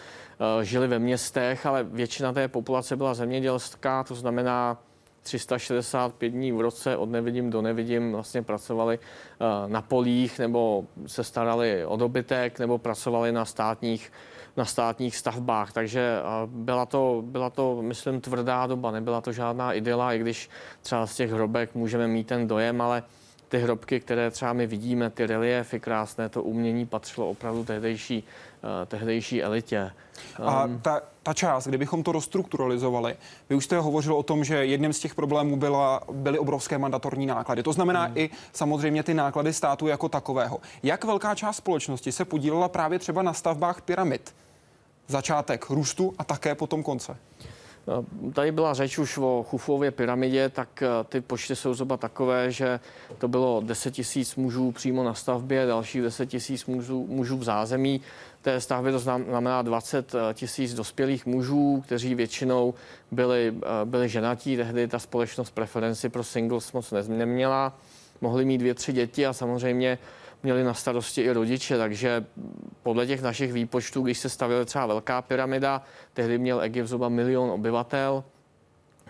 eh, žili ve městech, ale většina té populace byla zemědělská, to znamená 365 dní v roce od nevidím do nevidím vlastně pracovali na polích nebo se starali o dobytek nebo pracovali na státních na státních stavbách. Takže byla to, byla to, myslím, tvrdá doba, nebyla to žádná idyla, i když třeba z těch hrobek můžeme mít ten dojem, ale ty hrobky, které třeba my vidíme, ty reliefy krásné, to umění patřilo opravdu tehdejší, uh, tehdejší elitě. A ta, ta část, kdybychom to rozstrukturalizovali, vy už jste hovořil o tom, že jedním z těch problémů byla, byly obrovské mandatorní náklady. To znamená hmm. i samozřejmě ty náklady státu jako takového. Jak velká část společnosti se podílela právě třeba na stavbách pyramid? Začátek růstu a také potom konce. Tady byla řeč už o Chufově pyramidě, tak eh, ty počty jsou zhruba takové, že to bylo 10 tisíc mužů přímo na stavbě, dalších 10 tisíc mužů, mužů v zázemí té stavby, to znamená 20 eh, tisíc dospělých mužů, kteří většinou byli, eh, byli ženatí, tehdy ta společnost preferenci pro singles moc neměla, mohli mít dvě, tři děti a samozřejmě měli na starosti i rodiče, takže podle těch našich výpočtů, když se stavila třeba velká pyramida, tehdy měl Egypt zhruba milion obyvatel,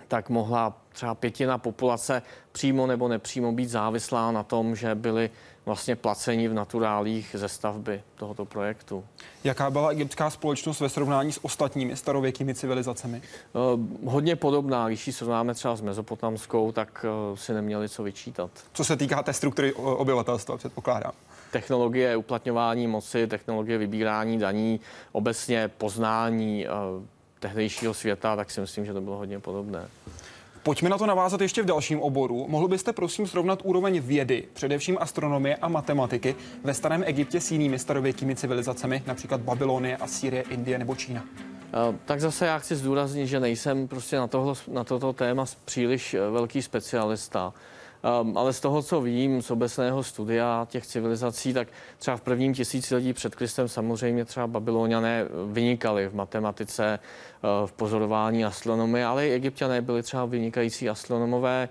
tak mohla třeba pětina populace přímo nebo nepřímo být závislá na tom, že byli vlastně placení v naturálích ze stavby tohoto projektu. Jaká byla egyptská společnost ve srovnání s ostatními starověkými civilizacemi? Uh, hodně podobná. Když ji srovnáme třeba s mezopotamskou, tak uh, si neměli co vyčítat. Co se týká té struktury obyvatelstva, předpokládám. Technologie uplatňování moci, technologie vybírání daní, obecně poznání uh, tehdejšího světa, tak si myslím, že to bylo hodně podobné. Pojďme na to navázat ještě v dalším oboru. Mohl byste prosím srovnat úroveň vědy, především astronomie a matematiky, ve starém Egyptě s jinými starověkými civilizacemi, například Babylonie, Asýrie, Indie nebo Čína? Tak zase já chci zdůraznit, že nejsem prostě na, tohle, na toto téma příliš eh, velký specialista. Um, ale z toho, co vím z obecného studia těch civilizací, tak třeba v prvním tisíciletí před Kristem samozřejmě třeba babyloniané vynikali v matematice, uh, v pozorování astronomie, ale i egyptiané byli třeba vynikající astronomové.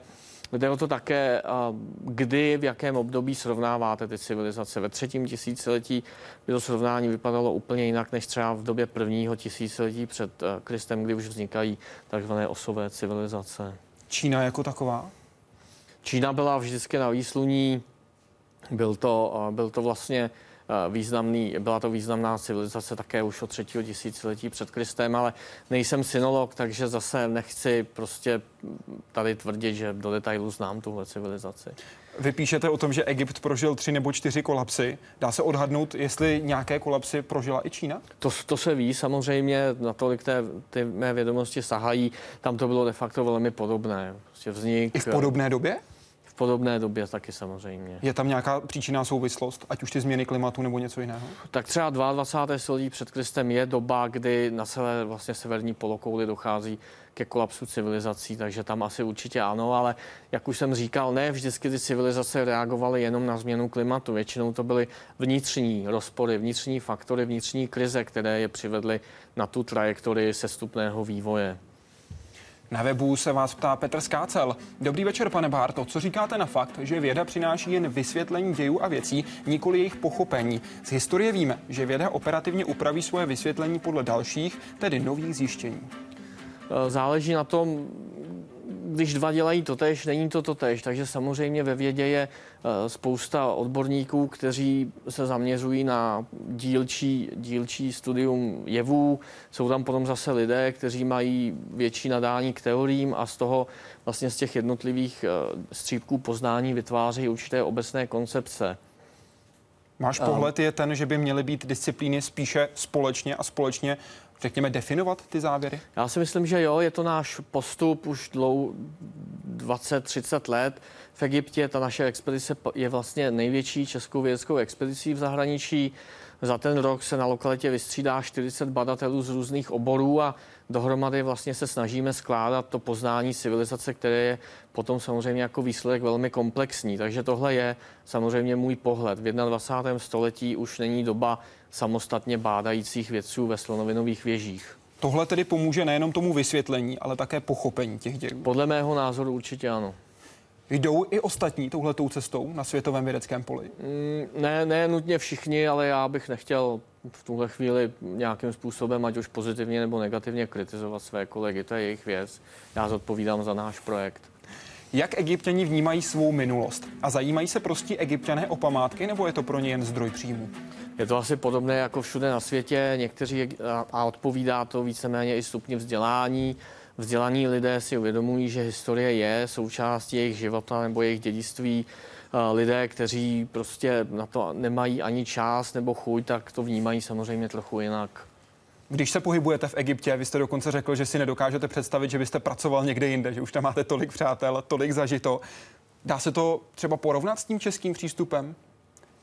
Jde o to také, uh, kdy, v jakém období srovnáváte ty civilizace. Ve třetím tisíciletí by to srovnání vypadalo úplně jinak než třeba v době prvního tisíciletí před Kristem, kdy už vznikají takzvané osové civilizace. Čína jako taková? Čína byla vždycky na výsluní, byl to, byl to vlastně významný, byla to významná civilizace také už od třetího tisíciletí před Kristem, ale nejsem synolog, takže zase nechci prostě tady tvrdit, že do detailu znám tuhle civilizaci. Vy píšete o tom, že Egypt prožil tři nebo čtyři kolapsy. Dá se odhadnout, jestli nějaké kolapsy prožila i Čína? To, to se ví samozřejmě, natolik té, ty mé vědomosti sahají. Tam to bylo de facto velmi podobné. Prostě vznik... I v podobné době? Podobné době taky samozřejmě. Je tam nějaká příčinná souvislost, ať už ty změny klimatu nebo něco jiného? Tak třeba 22. století před Kristem je doba, kdy na celé vlastně severní polokouli dochází ke kolapsu civilizací, takže tam asi určitě ano, ale jak už jsem říkal, ne vždycky ty civilizace reagovaly jenom na změnu klimatu. Většinou to byly vnitřní rozpory, vnitřní faktory, vnitřní krize, které je přivedly na tu trajektorii sestupného vývoje. Na webu se vás ptá Petr Skácel. Dobrý večer, pane Bárto. Co říkáte na fakt, že věda přináší jen vysvětlení dějů a věcí, nikoli jejich pochopení? Z historie víme, že věda operativně upraví svoje vysvětlení podle dalších, tedy nových zjištění. Záleží na tom, když dva dělají to tež, není to to tež. Takže samozřejmě ve vědě je eh, spousta odborníků, kteří se zaměřují na dílčí, dílčí studium jevů. Jsou tam potom zase lidé, kteří mají větší nadání k teoriím a z toho vlastně z těch jednotlivých eh, střípků poznání vytváří určité obecné koncepce. Máš pohled je ten, že by měly být disciplíny spíše společně a společně řekněme, definovat ty závěry? Já si myslím, že jo, je to náš postup už dlou 20-30 let. V Egyptě ta naše expedice je vlastně největší českou vědeckou expedicí v zahraničí. Za ten rok se na lokalitě vystřídá 40 badatelů z různých oborů a dohromady vlastně se snažíme skládat to poznání civilizace, které je potom samozřejmě jako výsledek velmi komplexní. Takže tohle je samozřejmě můj pohled. V 21. století už není doba samostatně bádajících vědců ve slonovinových věžích. Tohle tedy pomůže nejenom tomu vysvětlení, ale také pochopení těch dějů. Podle mého názoru určitě ano. Jdou i ostatní touhletou cestou na světovém vědeckém poli? Mm, ne, ne nutně všichni, ale já bych nechtěl v tuhle chvíli nějakým způsobem, ať už pozitivně nebo negativně, kritizovat své kolegy. To je jejich věc. Já zodpovídám za náš projekt. Jak egyptěni vnímají svou minulost? A zajímají se prostě egyptěné o památky, nebo je to pro ně jen zdroj příjmu? Je to asi podobné jako všude na světě. Někteří, a odpovídá to víceméně i stupni vzdělání, vzdělaní lidé si uvědomují, že historie je součástí jejich života nebo jejich dědictví. Lidé, kteří prostě na to nemají ani čas nebo chuť, tak to vnímají samozřejmě trochu jinak. Když se pohybujete v Egyptě, vy jste dokonce řekl, že si nedokážete představit, že byste pracoval někde jinde, že už tam máte tolik přátel, tolik zažito. Dá se to třeba porovnat s tím českým přístupem?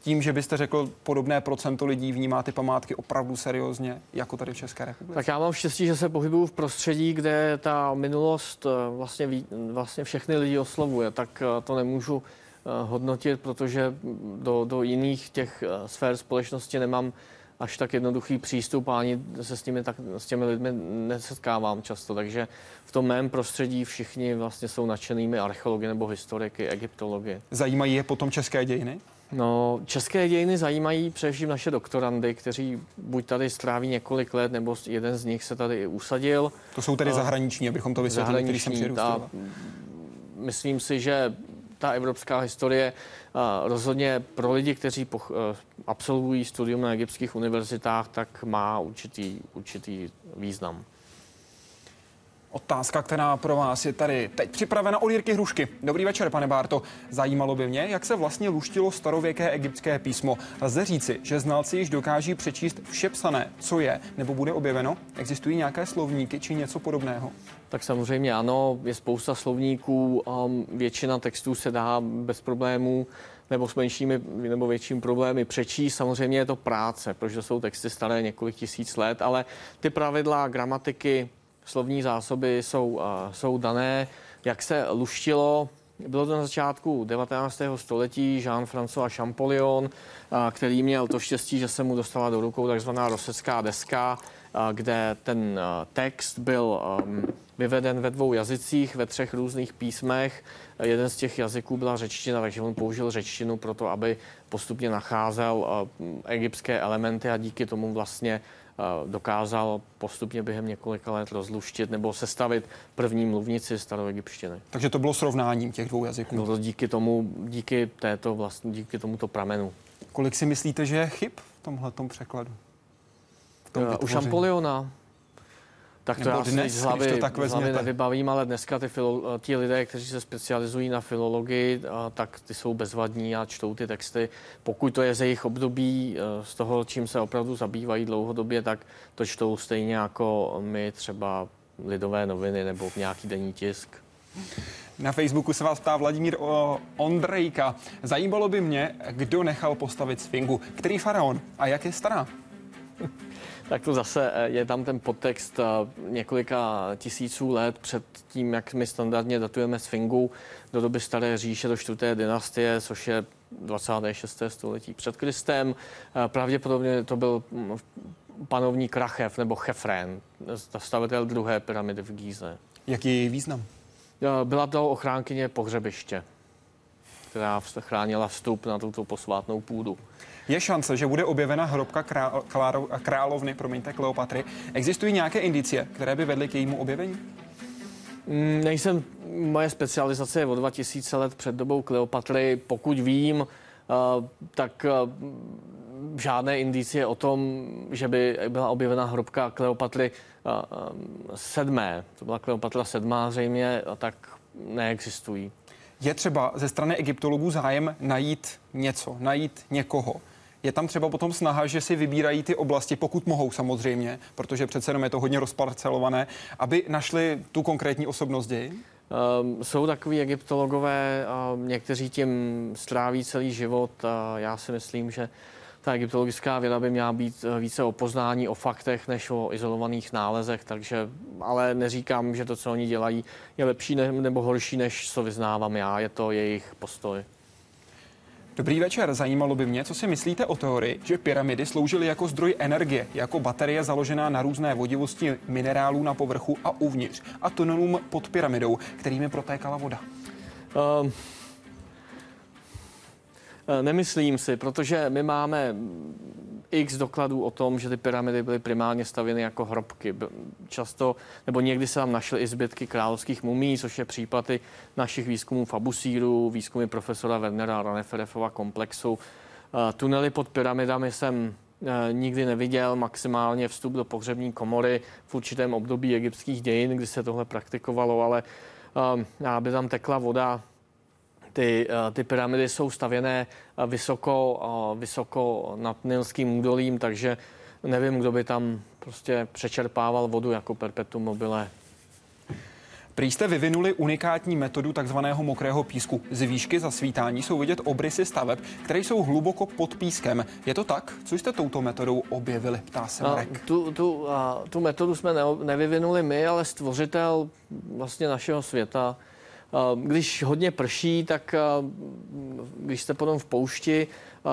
tím, že byste řekl, podobné procento lidí vnímá ty památky opravdu seriózně, jako tady v České republice? Tak já mám štěstí, že se pohybuju v prostředí, kde ta minulost eh, vlastně, vlastně všechny lidi oslovuje, tak eh, to nemůžu eh, hodnotit, protože do, do jiných těch sfér společnosti nemám až tak jednoduchý přístup a ani se s, nimi tak, s těmi lidmi nesetkávám často. Takže v tom mém prostředí všichni vlastně jsou nadšenými archeology nebo historiky, egyptology. Zajímají je potom české dějiny? No, české dějiny zajímají především naše doktorandy, kteří buď tady stráví několik let, nebo jeden z nich se tady usadil. To jsou tedy zahraniční, abychom to vysvětlili, když jsem ta, Myslím si, že ta evropská historie rozhodně pro lidi, kteří poch, absolvují studium na egyptských univerzitách, tak má určitý, určitý význam. Otázka, která pro vás je tady teď připravena od Jirky Hrušky. Dobrý večer, pane Bárto. Zajímalo by mě, jak se vlastně luštilo starověké egyptské písmo. Lze říci, že znalci již dokáží přečíst vše psané, co je nebo bude objeveno? Existují nějaké slovníky či něco podobného? Tak samozřejmě ano, je spousta slovníků, um, většina textů se dá bez problémů nebo s menšími nebo většími problémy přečíst. Samozřejmě je to práce, protože jsou texty staré několik tisíc let, ale ty pravidla gramatiky, slovní zásoby jsou, uh, jsou dané. Jak se luštilo, bylo to na začátku 19. století Jean-François Champollion, uh, který měl to štěstí, že se mu dostala do rukou takzvaná rosecká deska, kde ten text byl vyveden ve dvou jazycích, ve třech různých písmech. Jeden z těch jazyků byla řečtina, takže on použil řečtinu pro to, aby postupně nacházel egyptské elementy a díky tomu vlastně dokázal postupně během několika let rozluštit nebo sestavit první mluvnici staroegyptštiny. Takže to bylo srovnáním těch dvou jazyků. Bylo to díky tomu, díky této vlastně, díky tomuto pramenu. Kolik si myslíte, že je chyb v tomhle překladu? V tom uh, u Šampoliona tak to já dnes, z hlavy, to tak z hlavy nevybavím, ale dneska ty, filo, ti lidé, kteří se specializují na filologii, tak ty jsou bezvadní a čtou ty texty. Pokud to je ze jejich období, e, z toho, čím se opravdu zabývají dlouhodobě, tak to čtou stejně jako my třeba lidové noviny nebo nějaký denní tisk. Na Facebooku se vás ptá Vladimír Ondrejka. Zajímalo by mě, kdo nechal postavit Sfingu, který faraon a jak je stará? Tak to zase eh, je tam ten podtext eh, několika tisíců let před tím, jak my standardně datujeme Sfingu do doby staré říše, do čtvrté dynastie, což je 26. století před Kristem. Eh, pravděpodobně to byl hm, panovník Rachev nebo Chefren, stavitel druhé pyramidy v Gíze. Jaký je její význam? Byla to ochránkyně pohřebiště, která chránila vstup na tuto posvátnou půdu. Je šance, že bude objevena hrobka král, královny, promiňte, Kleopatry. Existují nějaké indicie, které by vedly k jejímu objevení? Mm, nejsem, moje specializace je o 2000 let před dobou Kleopatry. Pokud vím, eh, tak eh, žádné indicie o tom, že by byla objevena hrobka Kleopatry eh, sedmé, to byla Kleopatra sedmá zřejmě, tak neexistují. Je třeba ze strany egyptologů zájem najít něco, najít někoho, je tam třeba potom snaha, že si vybírají ty oblasti, pokud mohou samozřejmě, protože přece jenom je to hodně rozparcelované, aby našli tu konkrétní osobnost ději? Um, jsou takový egyptologové, um, někteří tím stráví celý život. Já si myslím, že ta egyptologická věda by měla být eh, více o poznání, o faktech, než o izolovaných nálezech, takže, ale neříkám, že to, co oni dělají, je lepší ne, nebo horší, než co vyznávám já, je to jejich postoj. Dobrý večer, zajímalo by mě, co si myslíte o teorii, že pyramidy sloužily jako zdroj energie, jako baterie založená na různé vodivosti minerálů na povrchu a uvnitř a tunelům pod pyramidou, kterými protékala voda. Um, nemyslím si, protože my máme x dokladů o tom, že ty pyramidy byly primárně stavěny jako hrobky. Často, nebo někdy se tam našly i zbytky královských mumí, což je případy našich výzkumů v Abusíru, výzkumy profesora Wernera Raneferefova komplexu. Tunely pod pyramidami jsem e, nikdy neviděl, maximálně vstup do pohřební komory v určitém období egyptských dějin, kdy se tohle praktikovalo, ale e, aby tam tekla voda ty, eh, ty pyramidy jsou stavěné eh, vysoko, eh, vysoko nad Nilským údolím, takže nevím, kdo by tam prostě přečerpával vodu jako perpetuum mobile. Prý jste vyvinuli unikátní metodu takzvaného mokrého písku. Z výšky zasvítání jsou vidět obrysy staveb, které jsou hluboko pod pískem. Je to tak? Co jste touto metodou objevili? Ptá se Marek. Tu, tu, a, tu metodu jsme ne, nevyvinuli my, ale stvořitel vlastně našeho světa když hodně prší, tak když jste potom v poušti,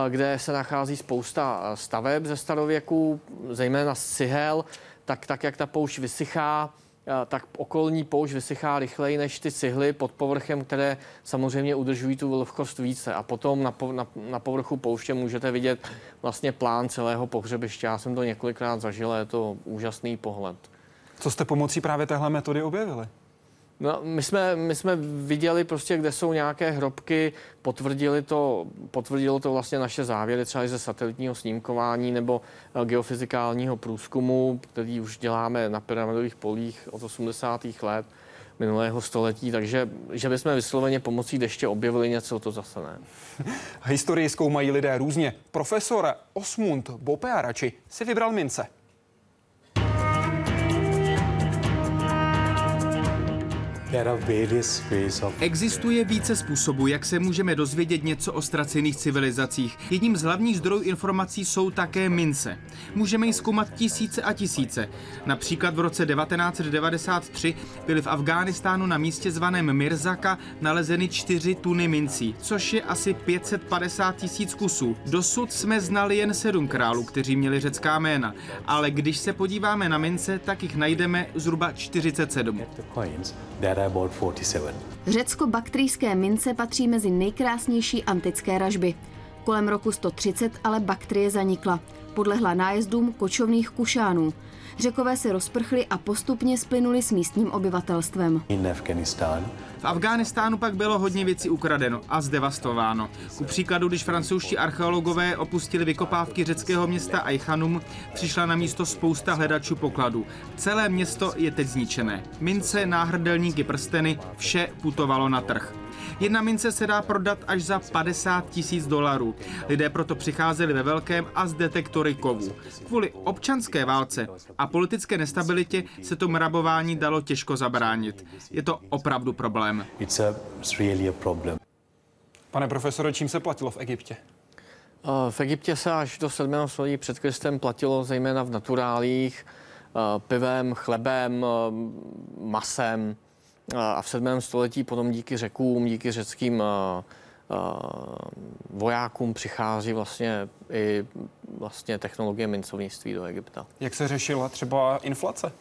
kde se nachází spousta staveb ze starověku, zejména cihel, tak, tak jak ta poušť vysychá, tak okolní poušť vysychá rychleji než ty cihly pod povrchem, které samozřejmě udržují tu vlhkost více. A potom na, po, na, na povrchu pouště můžete vidět vlastně plán celého pohřebiště. Já jsem to několikrát zažil, je to úžasný pohled. Co jste pomocí právě téhle metody objevili? No, my jsme, my jsme viděli prostě, kde jsou nějaké hrobky, potvrdili to, potvrdilo to vlastně naše závěry třeba ze satelitního snímkování nebo eh, geofyzikálního průzkumu, který už děláme na pyramidových polích od 80. let minulého století, takže že bychom vysloveně pomocí deště objevili něco, to zase ne. Historii zkoumají lidé různě. Profesor Osmund Bopearači si vybral mince. Existuje více způsobů, jak se můžeme dozvědět něco o ztracených civilizacích. Jedním z hlavních zdrojů informací jsou také mince. Můžeme ji zkoumat tisíce a tisíce. Například v roce 1993 byly v Afghánistánu na místě zvaném Mirzaka nalezeny čtyři tuny mincí, což je asi 550 tisíc kusů. Dosud jsme znali jen sedm králů, kteří měli řecká jména, ale když se podíváme na mince, tak jich najdeme zhruba 47 about 47. Řecko-baktrijské mince patří mezi nejkrásnější antické ražby. Kolem roku 130 ale Baktrie zanikla. Podlehla nájezdům kočovných kušánů. Řekové se rozprchli a postupně splynuli s místním obyvatelstvem. V Afghánistánu pak bylo hodně věcí ukradeno a zdevastováno. Ku příkladu, když francouzští archeologové opustili vykopávky řeckého města Aichanum, přišla na místo spousta hledačů pokladů. Celé město je teď zničené. Mince, náhrdelníky, prsteny, vše putovalo na trh. Jedna mince se dá prodat až za 50 tisíc dolarů. Lidé proto přicházeli ve velkém a z detektory kovů. Kvůli občanské válce a politické nestabilitě se tomu rabování dalo těžko zabránit. Je to opravdu problém. It's a, it's really a problem. Pane profesore, čím se platilo v Egyptě? Eh, v Egyptě se až do 7. století před Kristem platilo zejména v naturálích, eh, pivem, chlebem, eh, masem. A v 7. století potom díky řekům, díky řeckým vojákům přichází vlastně i vlastně technologie mincovnictví do Egypta. Jak se řešila třeba inflace?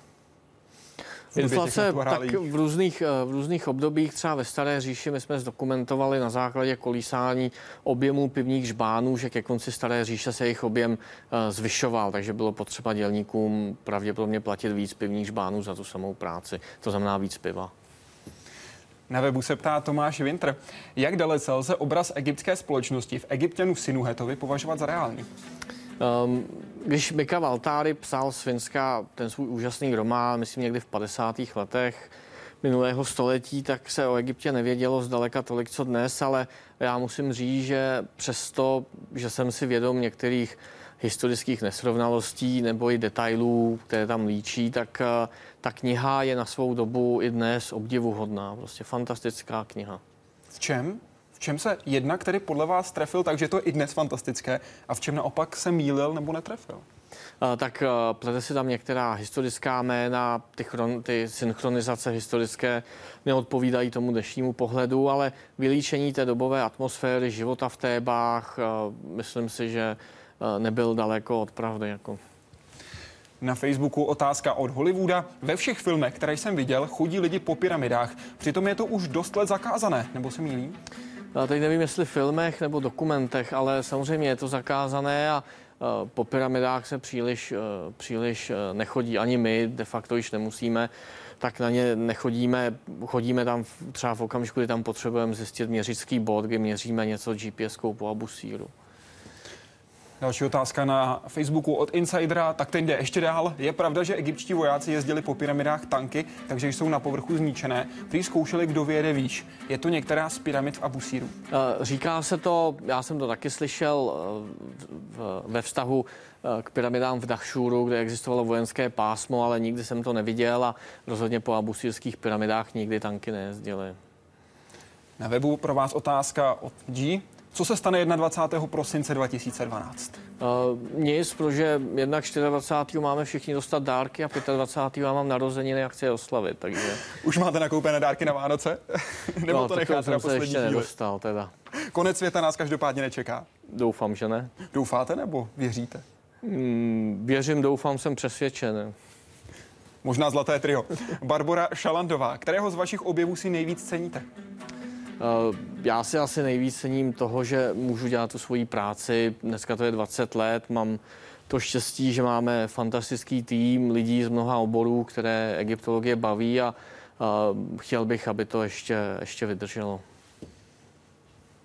Inflace tak v různých, v různých obdobích, třeba ve Staré říši, my jsme zdokumentovali na základě kolísání objemu pivních žbánů, že ke konci Staré říše se jejich objem eh, zvyšoval, takže bylo potřeba dělníkům pravděpodobně platit víc pivních žbánů za tu samou práci, to znamená víc piva. Na webu se ptá Tomáš Winter, jak dalece lze obraz egyptské společnosti v Egyptěnu Sinuhetovi považovat za reálný? Um, když Mika Valtáry psal z Finska ten svůj úžasný román, myslím někdy v 50. letech minulého století, tak se o Egyptě nevědělo zdaleka tolik, co dnes, ale já musím říct, že přesto, že jsem si vědom některých historických nesrovnalostí nebo i detailů, které tam líčí, tak eh, ta kniha je na svou dobu i dnes obdivuhodná. Prostě fantastická kniha. V čem? V čem se jedna, který podle vás trefil, takže to je i dnes fantastické, a v čem naopak se mýlil nebo netrefil? tak plete si tam některá historická jména, ty, chron, ty synchronizace historické neodpovídají tomu dnešnímu pohledu, ale vylíčení té dobové atmosféry života v Tébách, myslím si, že nebyl daleko od pravdy. Jako. Na Facebooku otázka od Hollywooda. Ve všech filmech, které jsem viděl, chodí lidi po pyramidách. Přitom je to už dost let zakázané, nebo se mýlí? Teď nevím, jestli v filmech nebo dokumentech, ale samozřejmě je to zakázané a po pyramidách se příliš, příliš nechodí. Ani my de facto již nemusíme tak na ně nechodíme. Chodíme tam třeba v okamžiku, kdy tam potřebujeme zjistit měřický bod, kdy měříme něco GPS-kou po Abusíru. Další otázka na Facebooku od Insidera, tak ten jde ještě dál. Je pravda, že egyptští vojáci jezdili po pyramidách tanky, takže jsou na povrchu zničené. Prý zkoušeli, kdo vyjede výš. Je to některá z pyramid v Abusíru? Eh, říká se to, já jsem to taky slyšel eh, ve vztahu eh, k pyramidám v Dachšuru, kde existovalo vojenské pásmo, ale nikdy jsem to neviděl a rozhodně po abusírských pyramidách nikdy tanky nejezdily. Na webu pro vás otázka od G. Co se stane 21. prosince 2012? Uh, nic, protože jednak 24. máme všichni dostat dárky a 25. já mám narozeniny a chci je oslavit, takže... Už máte nakoupené dárky na Vánoce? Nebo no, to necháte na poslední ještě nedostal, teda. Konec světa nás každopádně nečeká. Doufám, že ne. Doufáte nebo věříte? Mm, věřím, doufám, jsem přesvědčen. Možná zlaté trio. Barbara Šalandová, kterého z vašich objevů si nejvíc ceníte? Eh, já si asi nejvíc cením toho, že můžu dělat tu svoji práci. Dneska to je 20 let, mám to štěstí, že máme fantastický tým lidí z mnoha oborů, které egyptologie baví a, a chtěl bych, aby to ještě, ještě vydrželo.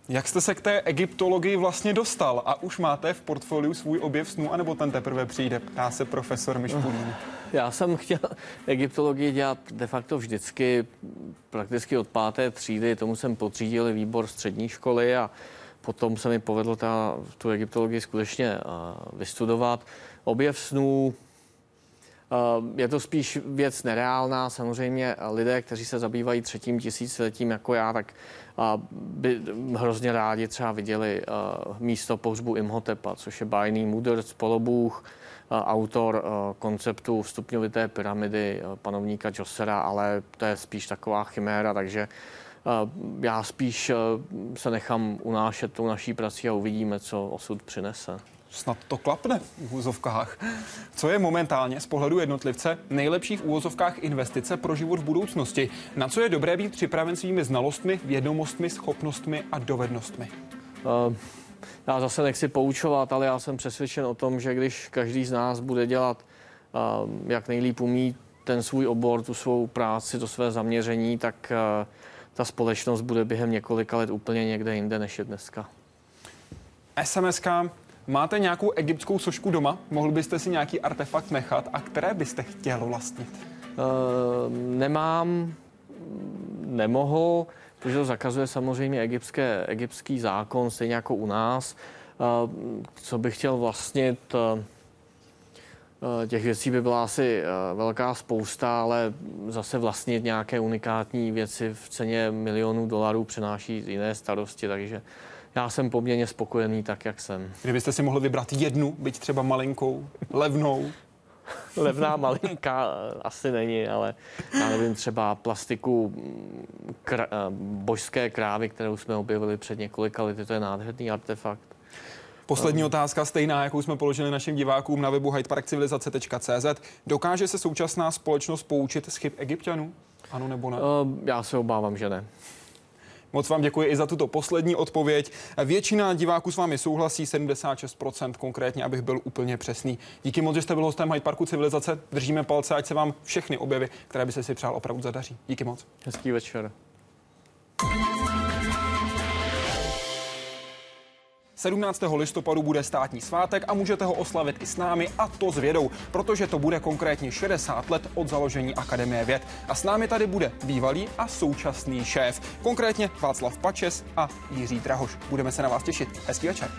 Jak jste se k té egyptologii vlastně dostal a už máte v portfoliu svůj objev snů, anebo ten teprve přijde, ptá se profesor Mišpulín. Já jsem chtěl egyptologii dělat de facto vždycky, prakticky od páté třídy, tomu jsem podřídil výbor střední školy a potom se mi povedlo ta, tu egyptologii skutečně vystudovat. Objev snů, je to spíš věc nereálná. Samozřejmě lidé, kteří se zabývají třetím tisíciletím jako já, tak by hrozně rádi třeba viděli místo pohřbu Imhotepa, což je bájný mudrc, polobůh, autor konceptu stupňovité pyramidy panovníka Josera, ale to je spíš taková chiméra, takže já spíš se nechám unášet tou naší prací a uvidíme, co osud přinese snad to klapne v úvozovkách. Co je momentálně z pohledu jednotlivce nejlepší v úvozovkách investice pro život v budoucnosti? Na co je dobré být připraven svými znalostmi, vědomostmi, schopnostmi a dovednostmi? Uh, já zase nechci poučovat, ale já jsem přesvědčen o tom, že když každý z nás bude dělat, jak nejlíp umí ten svůj obor, tu svou práci, to své zaměření, tak ta společnost bude během několika let úplně někde jinde, než je dneska. SMS Máte nějakou egyptskou sošku doma? Mohl byste si nějaký artefakt nechat? A které byste chtěl vlastnit? Uh, nemám, nemohu. Protože to zakazuje samozřejmě egyptské, egyptský zákon, stejně jako u nás. Co bych chtěl vlastnit, těch věcí by byla asi velká spousta, ale zase vlastnit nějaké unikátní věci v ceně milionů dolarů přenáší jiné starosti, takže já jsem poměrně spokojený tak, jak jsem. Kdybyste si mohli vybrat jednu, byť třeba malinkou, levnou, levná malinká asi není, ale já nevím, třeba plastiku kr- božské krávy, kterou jsme objevili před několika lety, to je nádherný artefakt. Poslední otázka stejná, jakou jsme položili našim divákům na webu hydeparkcivilizace.cz. Dokáže se současná společnost poučit z chyb egyptianů? Ano nebo ne? Já se obávám, že ne. Moc vám děkuji i za tuto poslední odpověď. Většina diváků s vámi souhlasí, 76% konkrétně, abych byl úplně přesný. Díky moc, že jste byl hostem Hyde Parku Civilizace. Držíme palce, ať se vám všechny objevy, které by se si přál, opravdu zadaří. Díky moc. Hezký večer. 17. listopadu bude státní svátek a můžete ho oslavit i s námi a to s vědou, protože to bude konkrétně 60 let od založení Akademie věd. A s námi tady bude bývalý a současný šéf, konkrétně Václav Pačes a Jiří Drahoš. Budeme se na vás těšit. Hezký večer.